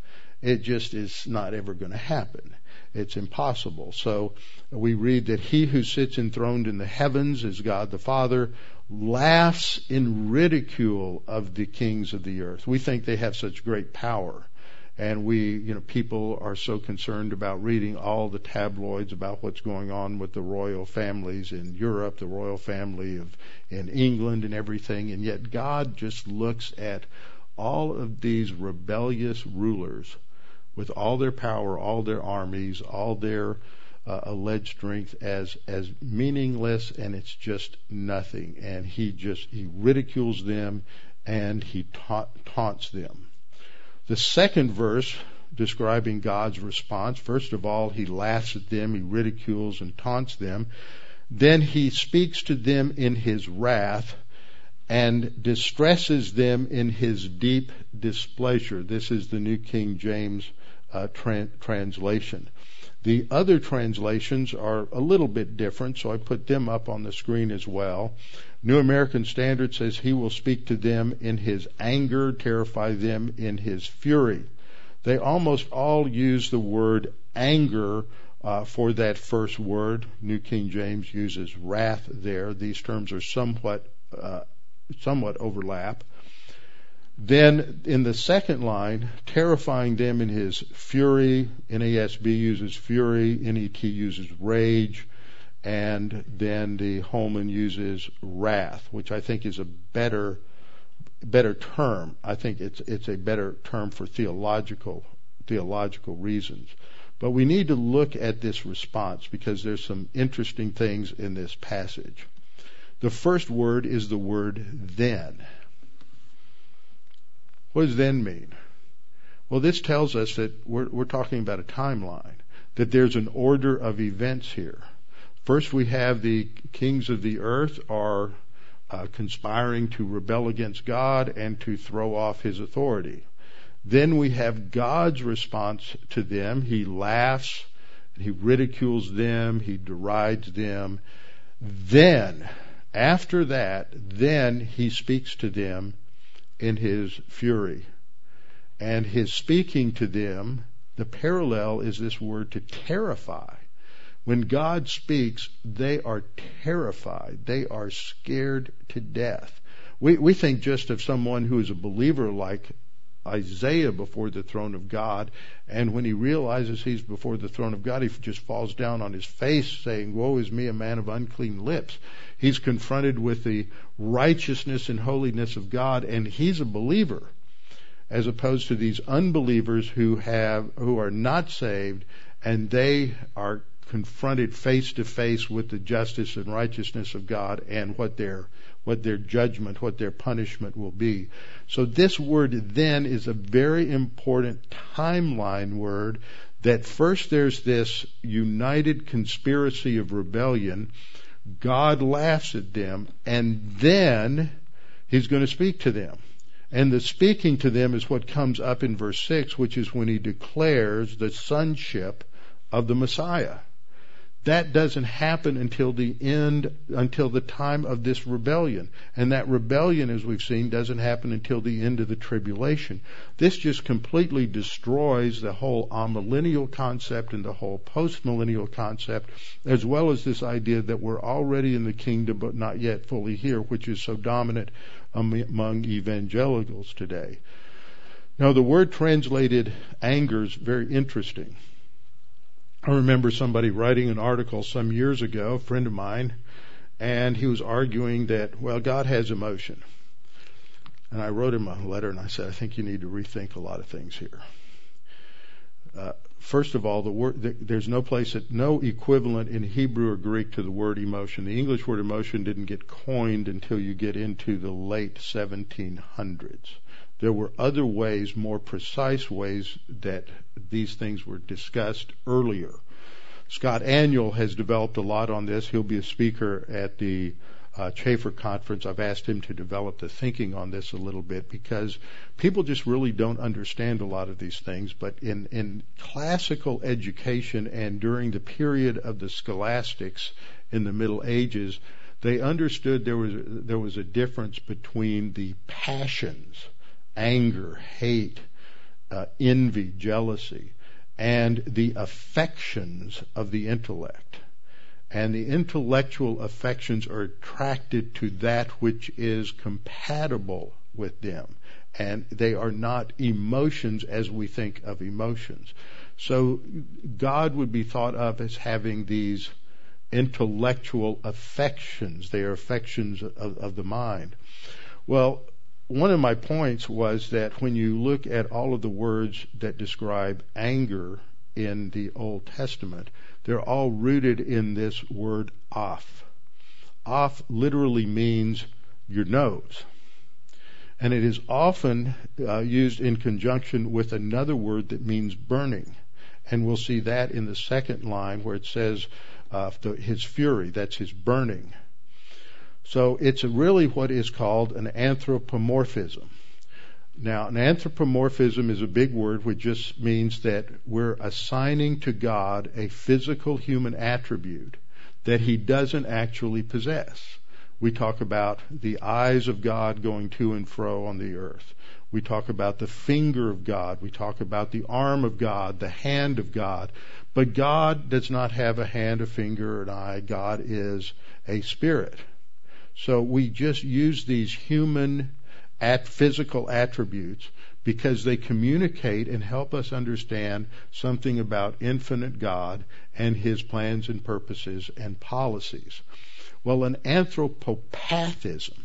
It just is not ever going to happen. It's impossible. So we read that he who sits enthroned in the heavens is God the Father, laughs in ridicule of the kings of the earth. We think they have such great power and we, you know, people are so concerned about reading all the tabloids about what's going on with the royal families in Europe, the royal family of in England and everything, and yet God just looks at all of these rebellious rulers with all their power, all their armies, all their uh, alleged strength as as meaningless and it's just nothing and he just he ridicules them and he ta- taunts them the second verse describing God's response, first of all, he laughs at them, he ridicules and taunts them. Then he speaks to them in his wrath and distresses them in his deep displeasure. This is the New King James uh, tra- translation. The other translations are a little bit different, so I put them up on the screen as well. New American Standard says he will speak to them in his anger, terrify them in his fury. They almost all use the word anger uh, for that first word. New King James uses wrath there. These terms are somewhat uh, somewhat overlap. Then in the second line, terrifying them in his fury. NASB uses fury. NET uses rage and then the Holman uses wrath, which I think is a better better term. I think it's it's a better term for theological theological reasons. But we need to look at this response because there's some interesting things in this passage. The first word is the word then. What does then mean? Well, this tells us that we're, we're talking about a timeline, that there's an order of events here. First, we have the kings of the earth are uh, conspiring to rebel against God and to throw off his authority. Then we have God's response to them. He laughs, he ridicules them, he derides them. Then, after that, then he speaks to them in his fury. And his speaking to them, the parallel is this word to terrify. When God speaks, they are terrified. They are scared to death. We, we think just of someone who is a believer like Isaiah before the throne of God, and when he realizes he's before the throne of God, he just falls down on his face saying, Woe is me, a man of unclean lips. He's confronted with the righteousness and holiness of God, and he's a believer, as opposed to these unbelievers who have who are not saved, and they are confronted face to face with the justice and righteousness of God and what their what their judgment, what their punishment will be. So this word then is a very important timeline word that first there's this united conspiracy of rebellion. God laughs at them and then he's going to speak to them. And the speaking to them is what comes up in verse 6, which is when he declares the sonship of the Messiah. That doesn't happen until the end, until the time of this rebellion. And that rebellion, as we've seen, doesn't happen until the end of the tribulation. This just completely destroys the whole amillennial concept and the whole postmillennial concept, as well as this idea that we're already in the kingdom but not yet fully here, which is so dominant among evangelicals today. Now, the word translated anger is very interesting. I remember somebody writing an article some years ago, a friend of mine, and he was arguing that, well, God has emotion. And I wrote him a letter and I said, I think you need to rethink a lot of things here. Uh, first of all, the word the, there's no place that no equivalent in Hebrew or Greek to the word emotion. The English word emotion didn't get coined until you get into the late 1700s. There were other ways, more precise ways, that these things were discussed earlier. Scott Aniol has developed a lot on this. He'll be a speaker at the uh, Chafer conference. I've asked him to develop the thinking on this a little bit because people just really don't understand a lot of these things. But in, in classical education and during the period of the scholastics in the Middle Ages, they understood there was there was a difference between the passions anger, hate, uh, envy, jealousy, and the affections of the intellect. And the intellectual affections are attracted to that which is compatible with them. And they are not emotions as we think of emotions. So God would be thought of as having these intellectual affections. They are affections of, of the mind. Well, one of my points was that when you look at all of the words that describe anger in the Old Testament, they're all rooted in this word off. Off literally means your nose. And it is often uh, used in conjunction with another word that means burning. And we'll see that in the second line where it says uh, the, his fury, that's his burning. So it's really what is called an anthropomorphism. Now, an anthropomorphism is a big word which just means that we're assigning to God a physical human attribute that he doesn't actually possess. We talk about the eyes of God going to and fro on the earth. We talk about the finger of God. We talk about the arm of God, the hand of God. But God does not have a hand, a finger, or an eye. God is a spirit. So we just use these human at physical attributes because they communicate and help us understand something about infinite God and his plans and purposes and policies. Well, an anthropopathism,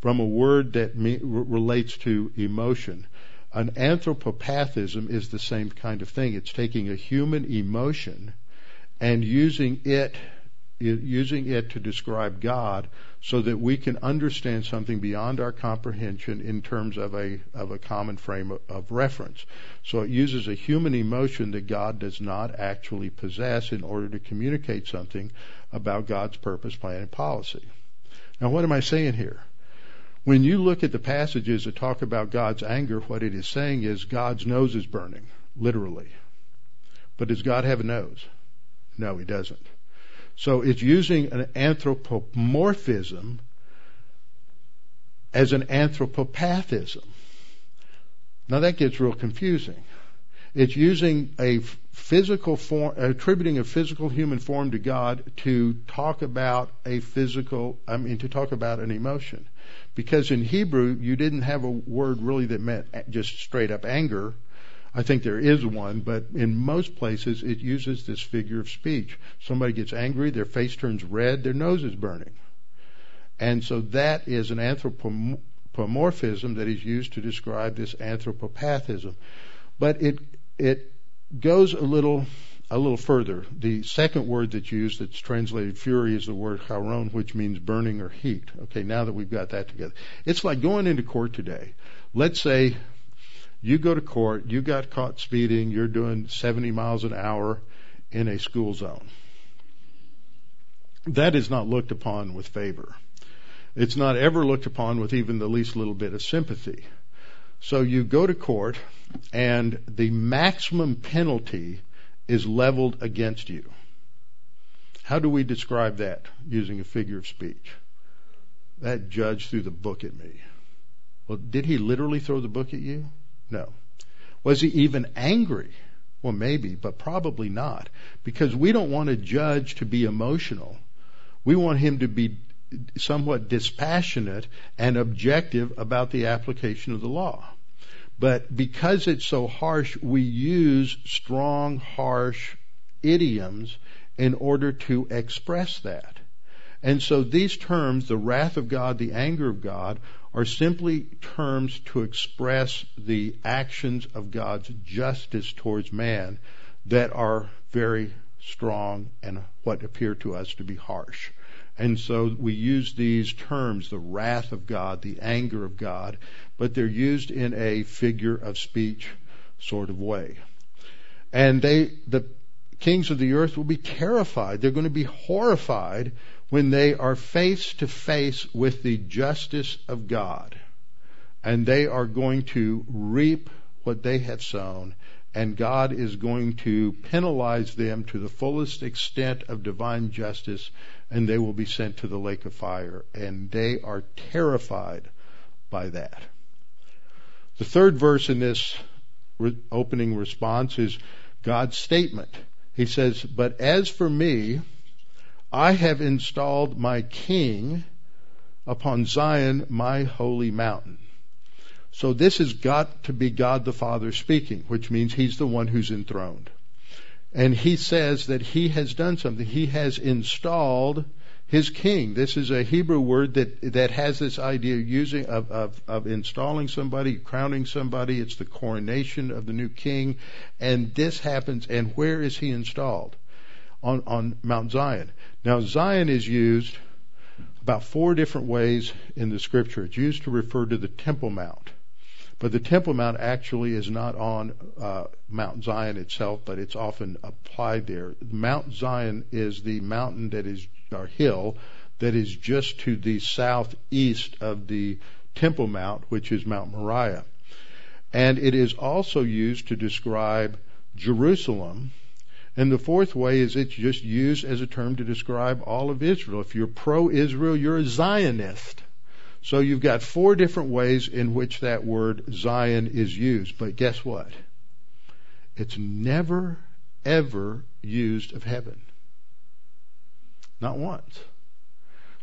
from a word that me, relates to emotion, an anthropopathism is the same kind of thing. It's taking a human emotion and using it using it to describe God so that we can understand something beyond our comprehension in terms of a of a common frame of, of reference. So it uses a human emotion that God does not actually possess in order to communicate something about God's purpose, plan, and policy. Now, what am I saying here? When you look at the passages that talk about God's anger, what it is saying is God's nose is burning, literally. But does God have a nose? No, he doesn't. So it's using an anthropomorphism as an anthropopathism. Now that gets real confusing. It's using a physical form, attributing a physical human form to God to talk about a physical, I mean, to talk about an emotion. Because in Hebrew, you didn't have a word really that meant just straight up anger. I think there is one, but in most places it uses this figure of speech. Somebody gets angry, their face turns red, their nose is burning. And so that is an anthropomorphism that is used to describe this anthropopathism. But it it goes a little a little further. The second word that's used that's translated fury is the word charon, which means burning or heat. Okay, now that we've got that together. It's like going into court today. Let's say you go to court, you got caught speeding, you're doing 70 miles an hour in a school zone. That is not looked upon with favor. It's not ever looked upon with even the least little bit of sympathy. So you go to court, and the maximum penalty is leveled against you. How do we describe that using a figure of speech? That judge threw the book at me. Well, did he literally throw the book at you? No. Was he even angry? Well, maybe, but probably not. Because we don't want a judge to be emotional. We want him to be somewhat dispassionate and objective about the application of the law. But because it's so harsh, we use strong, harsh idioms in order to express that. And so these terms, the wrath of God, the anger of God, are simply terms to express the actions of God's justice towards man that are very strong and what appear to us to be harsh. And so we use these terms, the wrath of God, the anger of God, but they're used in a figure of speech sort of way. And they, the kings of the earth will be terrified. They're going to be horrified when they are face to face with the justice of God. And they are going to reap what they have sown, and God is going to penalize them to the fullest extent of divine justice, and they will be sent to the lake of fire. And they are terrified by that. The third verse in this opening response is God's statement. He says, But as for me, I have installed my king upon Zion, my holy mountain. So this has got to be God the Father speaking, which means he's the one who's enthroned. And he says that he has done something. He has installed his king. This is a Hebrew word that that has this idea of using of, of, of installing somebody, crowning somebody. It's the coronation of the new king. And this happens and where is he installed? On on Mount Zion. Now, Zion is used about four different ways in the scripture. It's used to refer to the Temple Mount. But the Temple Mount actually is not on uh, Mount Zion itself, but it's often applied there. Mount Zion is the mountain that is, or hill, that is just to the southeast of the Temple Mount, which is Mount Moriah. And it is also used to describe Jerusalem, and the fourth way is it's just used as a term to describe all of Israel. If you're pro Israel, you're a Zionist. So you've got four different ways in which that word Zion is used. But guess what? It's never, ever used of heaven. Not once.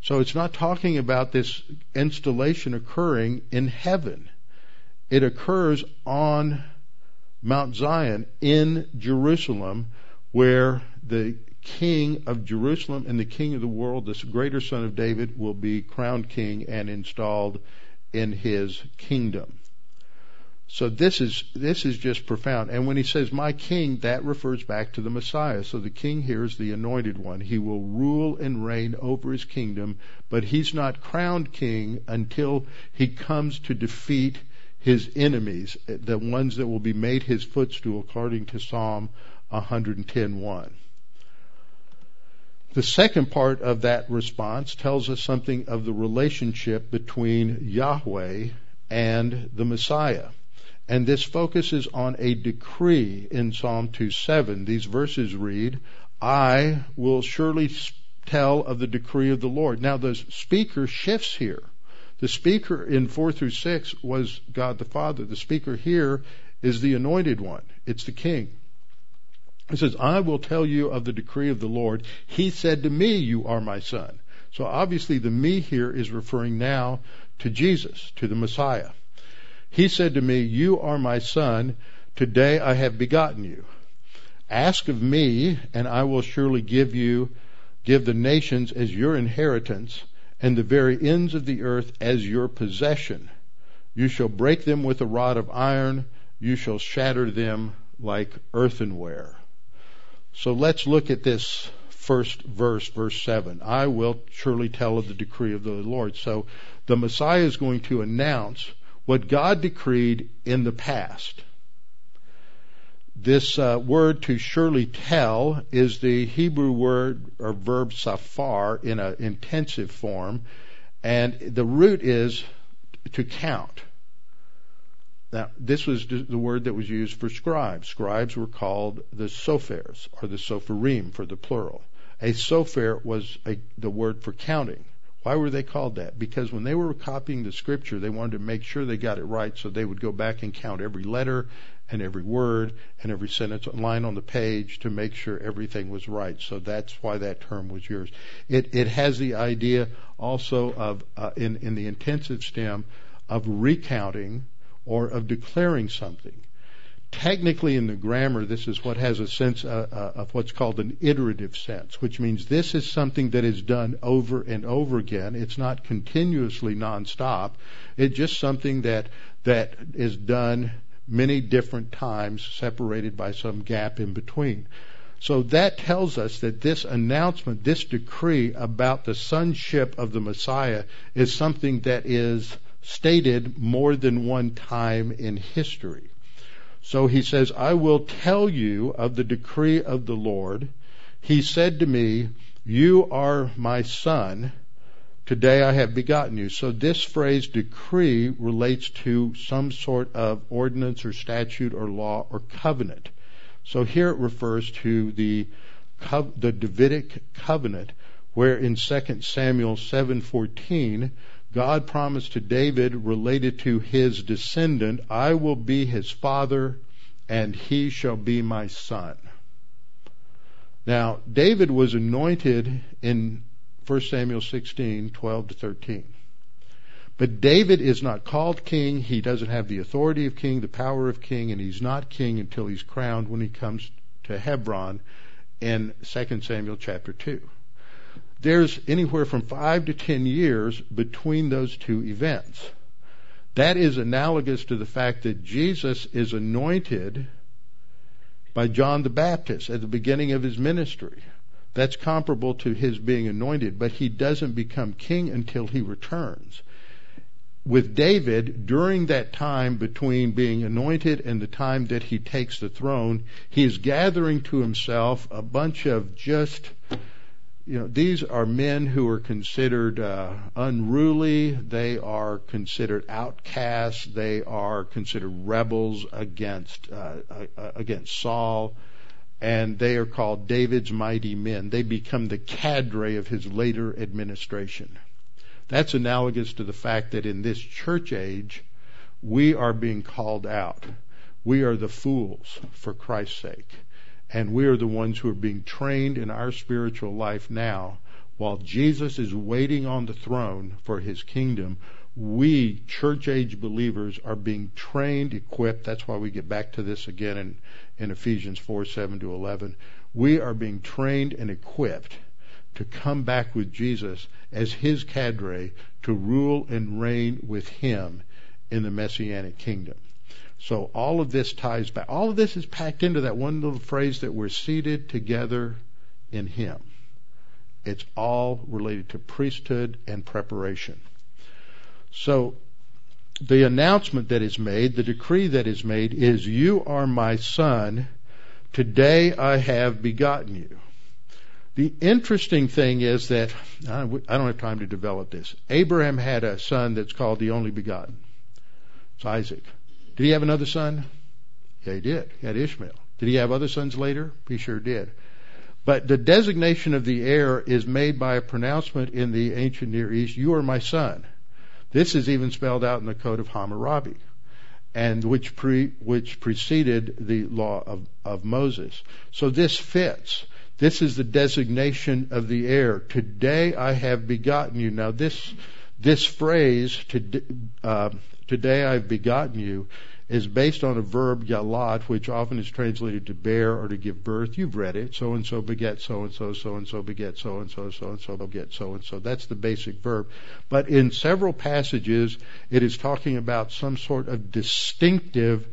So it's not talking about this installation occurring in heaven. It occurs on Mount Zion in Jerusalem where the king of Jerusalem and the king of the world, this greater son of David, will be crowned king and installed in his kingdom. So this is this is just profound. And when he says my king, that refers back to the Messiah. So the king here is the anointed one. He will rule and reign over his kingdom, but he's not crowned king until he comes to defeat his enemies, the ones that will be made his footstool according to Psalm 110:1. The second part of that response tells us something of the relationship between Yahweh and the Messiah. And this focuses on a decree in Psalm 2:7. These verses read, I will surely tell of the decree of the Lord. Now the speaker shifts here. The speaker in 4 through 6 was God the Father. The speaker here is the anointed one. It's the king. He says, I will tell you of the decree of the Lord. He said to me, You are my son. So obviously the me here is referring now to Jesus, to the Messiah. He said to me, You are my son. Today I have begotten you. Ask of me, and I will surely give you, give the nations as your inheritance, and the very ends of the earth as your possession. You shall break them with a rod of iron. You shall shatter them like earthenware. So let's look at this first verse, verse 7. I will surely tell of the decree of the Lord. So the Messiah is going to announce what God decreed in the past. This uh, word to surely tell is the Hebrew word or verb safar in an intensive form, and the root is to count. Now, this was the word that was used for scribes. Scribes were called the sophers, or the sopharim for the plural. A sopher was a, the word for counting. Why were they called that? Because when they were copying the scripture, they wanted to make sure they got it right, so they would go back and count every letter and every word and every sentence line on the page to make sure everything was right. So that's why that term was yours. It it has the idea also of uh, in in the intensive stem of recounting or of declaring something technically in the grammar, this is what has a sense uh, uh, of what's called an iterative sense, which means this is something that is done over and over again. It's not continuously nonstop. It's just something that that is done many different times, separated by some gap in between. So that tells us that this announcement, this decree about the sonship of the Messiah is something that is stated more than one time in history. So he says, I will tell you of the decree of the Lord. He said to me, You are my son. Today I have begotten you. So this phrase decree relates to some sort of ordinance or statute or law or covenant. So here it refers to the the Davidic covenant where in 2 Samuel 7:14 God promised to David related to his descendant, I will be his father and he shall be my son. Now, David was anointed in 1 Samuel 16, 12 to 13. But David is not called king. He doesn't have the authority of king, the power of king, and he's not king until he's crowned when he comes to Hebron in 2 Samuel chapter 2 there's anywhere from five to ten years between those two events. That is analogous to the fact that Jesus is anointed by John the Baptist at the beginning of his ministry. That's comparable to his being anointed, but he doesn't become king until he returns. With David, during that time between being anointed and the time that he takes the throne, he is gathering to himself a bunch of just you know, these are men who are considered uh, unruly. They are considered outcasts. They are considered rebels against uh, uh, against Saul, and they are called David's mighty men. They become the cadre of his later administration. That's analogous to the fact that in this church age, we are being called out. We are the fools for Christ's sake and we are the ones who are being trained in our spiritual life now while Jesus is waiting on the throne for his kingdom. We, church age believers, are being trained, equipped. That's why we get back to this again in, in Ephesians 4 7 to 11. We are being trained and equipped to come back with Jesus as his cadre to rule and reign with him in the messianic kingdom. So all of this ties back. All of this is packed into that one little phrase that we're seated together in Him. It's all related to priesthood and preparation. So the announcement that is made, the decree that is made is, You are my son. Today I have begotten you. The interesting thing is that, I don't have time to develop this. Abraham had a son that's called the only begotten. It's Isaac. Did he have another son? Yeah, he did. He had Ishmael. Did he have other sons later? He sure did. But the designation of the heir is made by a pronouncement in the ancient Near East, you are my son. This is even spelled out in the Code of Hammurabi, and which pre, which preceded the law of, of Moses. So this fits. This is the designation of the heir. Today I have begotten you. Now this this phrase, uh, today I've begotten you, is based on a verb yalad, which often is translated to bear or to give birth. You've read it. So and so beget so and so, so and so beget so and so, so and so beget so and so. That's the basic verb. But in several passages, it is talking about some sort of distinctive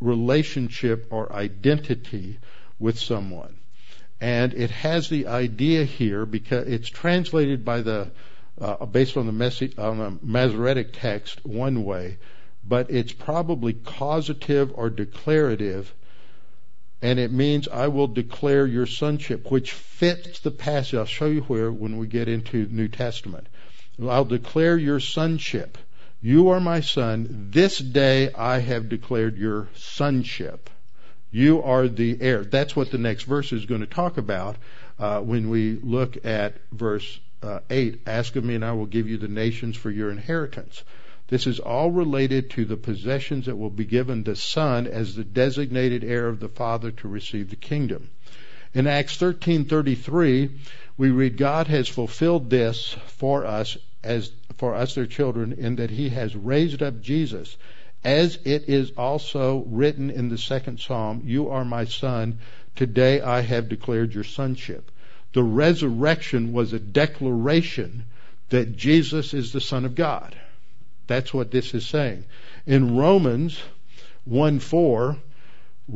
relationship or identity with someone. And it has the idea here because it's translated by the uh, based on the, Messi- on the Masoretic text one way, but it's probably causative or declarative, and it means I will declare your sonship, which fits the passage. I'll show you where when we get into New Testament. I'll declare your sonship. You are my son. This day I have declared your sonship. You are the heir. That's what the next verse is going to talk about uh, when we look at verse uh, 8. Ask of me, and I will give you the nations for your inheritance. This is all related to the possessions that will be given the Son as the designated heir of the Father to receive the kingdom. In Acts 13:33, we read God has fulfilled this for us as for us their children in that he has raised up Jesus as it is also written in the second psalm, you are my son, today I have declared your sonship. The resurrection was a declaration that Jesus is the son of God. That's what this is saying. In Romans 1 4,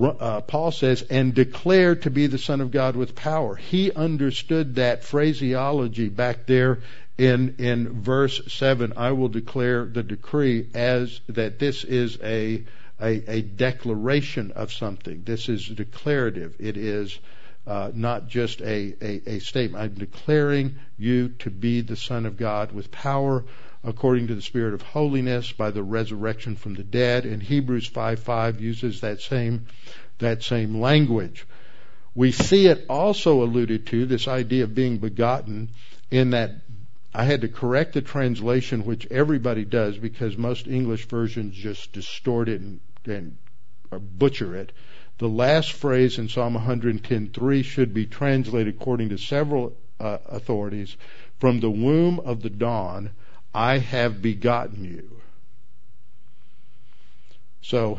uh, Paul says, and declared to be the Son of God with power. He understood that phraseology back there in, in verse 7. I will declare the decree as that this is a, a, a declaration of something. This is declarative. It is uh, not just a, a, a statement. I'm declaring you to be the Son of God with power according to the Spirit of holiness by the resurrection from the dead. And Hebrews 5:5 uses that same that same language. We see it also alluded to this idea of being begotten in that I had to correct the translation, which everybody does because most English versions just distort it and, and butcher it. The last phrase in Psalm 110:3 should be translated according to several uh, authorities from the womb of the dawn I have begotten you. So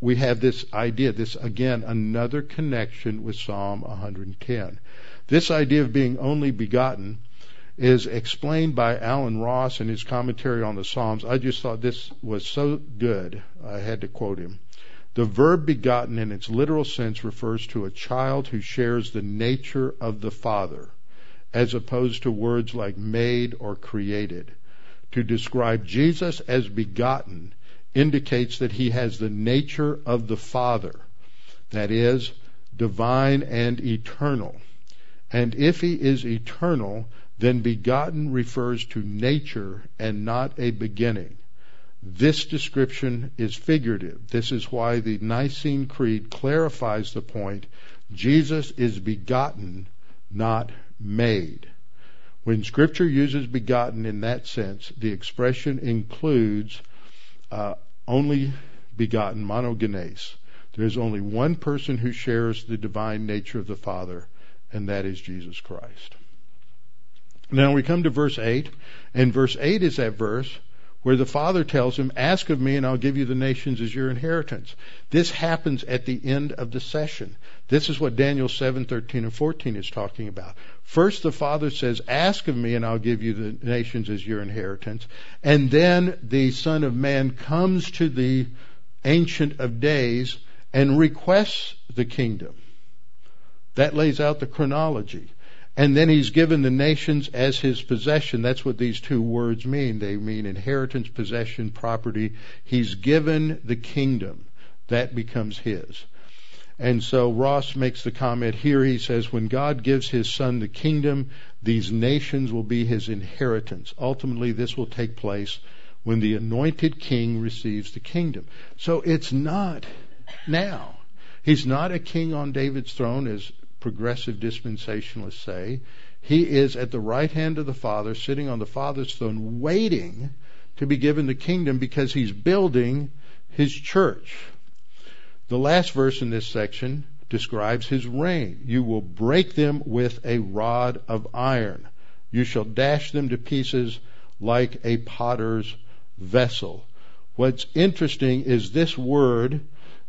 we have this idea, this again, another connection with Psalm 110. This idea of being only begotten is explained by Allen Ross in his commentary on the Psalms. I just thought this was so good, I had to quote him. The verb begotten in its literal sense refers to a child who shares the nature of the father, as opposed to words like made or created to describe Jesus as begotten indicates that he has the nature of the Father, that is, divine and eternal. And if he is eternal, then begotten refers to nature and not a beginning. This description is figurative. This is why the Nicene Creed clarifies the point Jesus is begotten, not made. When Scripture uses begotten in that sense, the expression includes uh, only begotten, monogenes. There's only one person who shares the divine nature of the Father, and that is Jesus Christ. Now we come to verse 8, and verse 8 is that verse where the father tells him, Ask of me and I'll give you the nations as your inheritance. This happens at the end of the session. This is what Daniel 7, 13 and 14 is talking about. First the father says, Ask of me and I'll give you the nations as your inheritance. And then the son of man comes to the Ancient of Days and requests the kingdom. That lays out the chronology. And then he's given the nations as his possession. That's what these two words mean. They mean inheritance, possession, property. He's given the kingdom. That becomes his. And so Ross makes the comment here. He says, when God gives his son the kingdom, these nations will be his inheritance. Ultimately, this will take place when the anointed king receives the kingdom. So it's not now. He's not a king on David's throne, as progressive dispensationalists say. He is at the right hand of the Father, sitting on the Father's throne, waiting to be given the kingdom because he's building his church. The last verse in this section describes his reign. You will break them with a rod of iron. You shall dash them to pieces like a potter's vessel. What's interesting is this word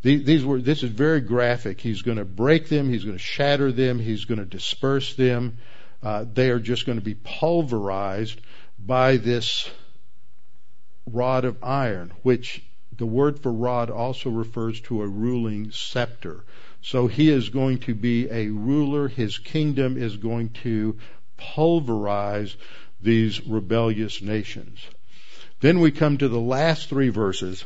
these were, this is very graphic. He's going to break them. He's going to shatter them. He's going to disperse them. Uh, they are just going to be pulverized by this rod of iron, which the word for rod also refers to a ruling scepter. So he is going to be a ruler. His kingdom is going to pulverize these rebellious nations. Then we come to the last three verses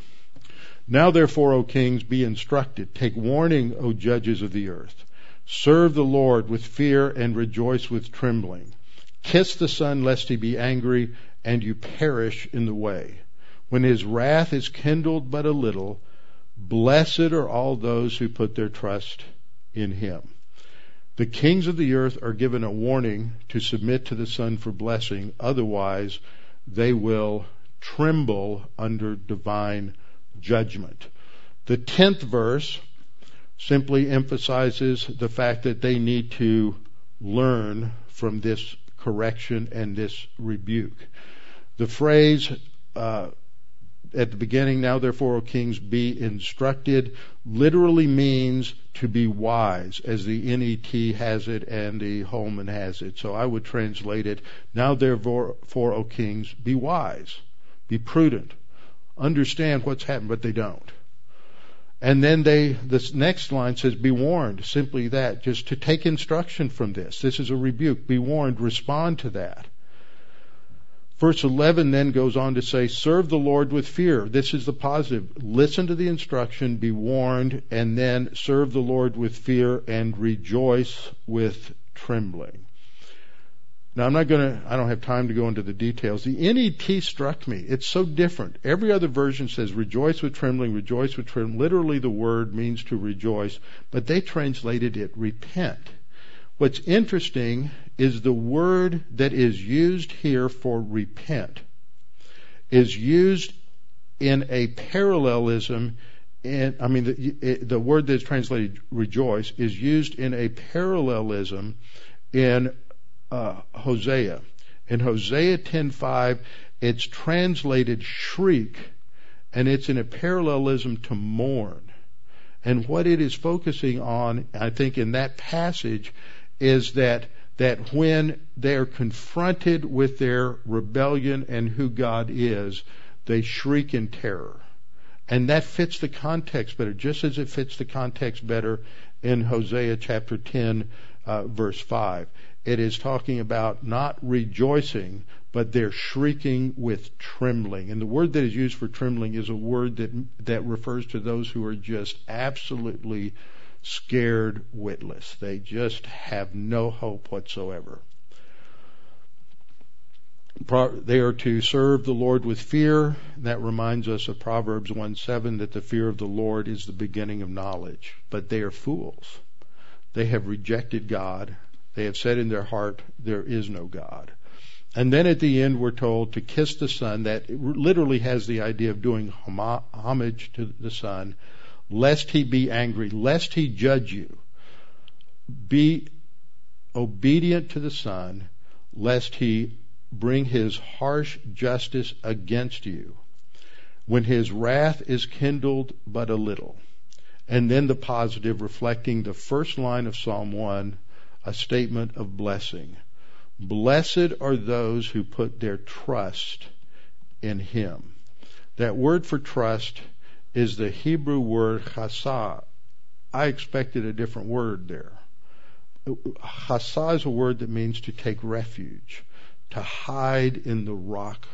now therefore, O kings, be instructed. Take warning, O judges of the earth. Serve the Lord with fear and rejoice with trembling. Kiss the Son lest he be angry and you perish in the way. When his wrath is kindled but a little, blessed are all those who put their trust in him. The kings of the earth are given a warning to submit to the Son for blessing, otherwise they will tremble under divine judgment. The tenth verse simply emphasizes the fact that they need to learn from this correction and this rebuke. The phrase uh, at the beginning, now therefore, O kings, be instructed, literally means to be wise, as the NET has it and the Holman has it. So I would translate it, now therefore, O kings, be wise, be prudent, understand what's happened, but they don't. And then they, this next line says, be warned. Simply that, just to take instruction from this. This is a rebuke. Be warned, respond to that. Verse 11 then goes on to say, serve the Lord with fear. This is the positive. Listen to the instruction, be warned, and then serve the Lord with fear and rejoice with trembling. Now I'm not going to, I don't have time to go into the details. The NET struck me. It's so different. Every other version says rejoice with trembling, rejoice with trembling. Literally the word means to rejoice, but they translated it repent. What's interesting is the word that is used here for repent is used in a parallelism in, I mean, the, the word that's translated rejoice is used in a parallelism in uh, Hosea. In Hosea 10:5, it's translated shriek, and it's in a parallelism to mourn. And what it is focusing on, I think, in that passage, is that that when they're confronted with their rebellion and who God is, they shriek in terror. And that fits the context better, just as it fits the context better in Hosea chapter 10, uh, verse 5. It is talking about not rejoicing, but they're shrieking with trembling. And the word that is used for trembling is a word that, that refers to those who are just absolutely scared witless. They just have no hope whatsoever. They are to serve the Lord with fear. That reminds us of Proverbs 1 7 that the fear of the Lord is the beginning of knowledge. But they are fools. They have rejected God they have said in their heart, there is no God. And then at the end, we're told to kiss the Son. That literally has the idea of doing homage to the Son, lest he be angry, lest he judge you. Be obedient to the Son, lest he bring his harsh justice against you when his wrath is kindled but a little. And then the positive reflecting the first line of Psalm 1 a statement of blessing. Blessed are those who put their trust in Him. That word for trust is the Hebrew word chasa. I expected a different word there. Chasa is a word that means to take refuge, to hide in the rock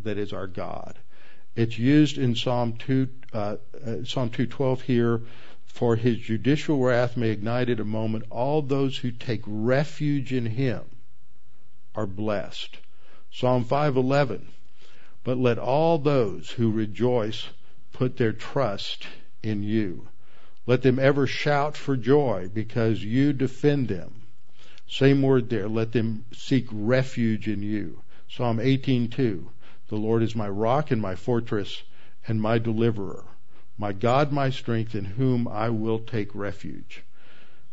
that is our God. It's used in Psalm 2, uh, uh, Psalm 212 here. For his judicial wrath may ignite at a moment. All those who take refuge in him are blessed. Psalm 511. But let all those who rejoice put their trust in you. Let them ever shout for joy because you defend them. Same word there. Let them seek refuge in you. Psalm 18:2. The Lord is my rock and my fortress and my deliverer, my God, my strength, in whom I will take refuge,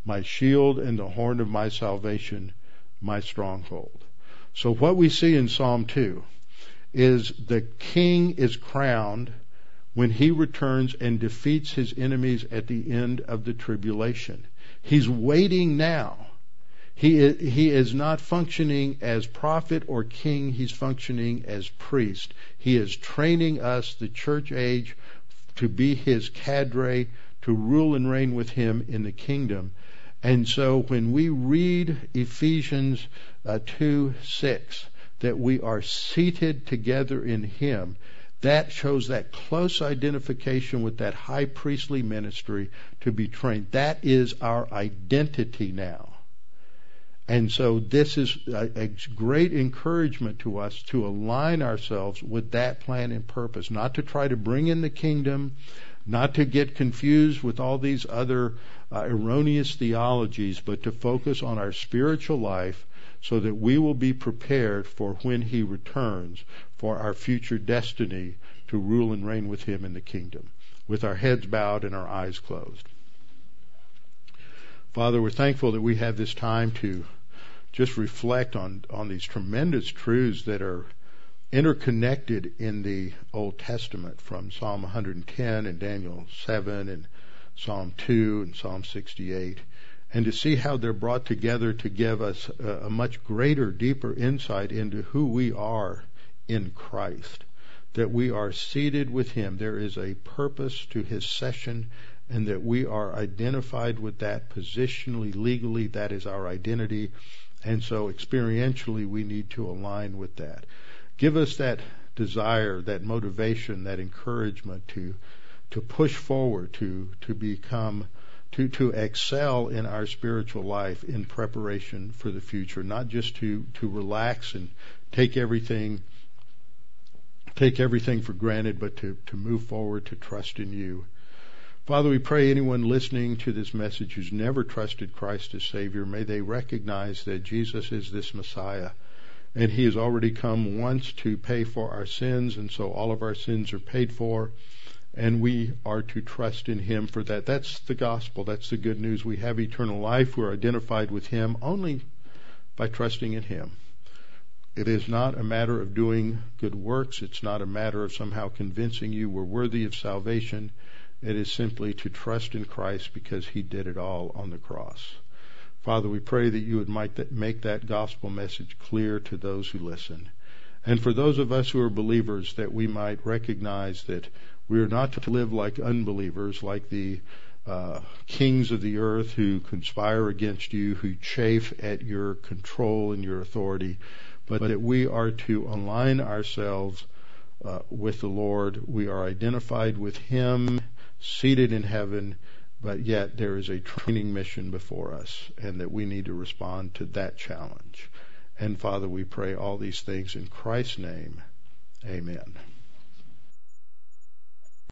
my shield and the horn of my salvation, my stronghold. So what we see in Psalm 2 is the king is crowned when he returns and defeats his enemies at the end of the tribulation. He's waiting now he is, he is not functioning as prophet or king, he's functioning as priest. He is training us, the church age, to be his cadre, to rule and reign with him in the kingdom. And so when we read Ephesians uh, 2 6, that we are seated together in him, that shows that close identification with that high priestly ministry to be trained. That is our identity now. And so this is a, a, great encouragement to us to align ourselves with that plan and purpose, not to try to bring in the kingdom, not to get confused with all these other uh, erroneous theologies, but to focus on our spiritual life so that we will be prepared for when he returns for our future destiny to rule and reign with him in the kingdom, with our heads bowed and our eyes closed. Father, we're thankful that we have this time to just reflect on, on these tremendous truths that are interconnected in the Old Testament from Psalm 110 and Daniel 7 and Psalm 2 and Psalm 68 and to see how they're brought together to give us a, a much greater, deeper insight into who we are in Christ. That we are seated with Him. There is a purpose to His session and that we are identified with that positionally, legally. That is our identity and so experientially, we need to align with that. Give us that desire, that motivation, that encouragement to to push forward, to to become to, to excel in our spiritual life in preparation for the future, not just to, to relax and take everything take everything for granted, but to, to move forward, to trust in you Father, we pray anyone listening to this message who's never trusted Christ as Savior, may they recognize that Jesus is this Messiah and He has already come once to pay for our sins, and so all of our sins are paid for, and we are to trust in Him for that. That's the gospel. That's the good news. We have eternal life. We're identified with Him only by trusting in Him. It is not a matter of doing good works. It's not a matter of somehow convincing you we're worthy of salvation. It is simply to trust in Christ because He did it all on the cross. Father, we pray that you would make that gospel message clear to those who listen. And for those of us who are believers, that we might recognize that we are not to live like unbelievers, like the uh, kings of the earth who conspire against you, who chafe at your control and your authority, but that we are to align ourselves uh, with the Lord. We are identified with Him seated in heaven, but yet there is a training mission before us, and that we need to respond to that challenge. And Father, we pray all these things in Christ's name. Amen.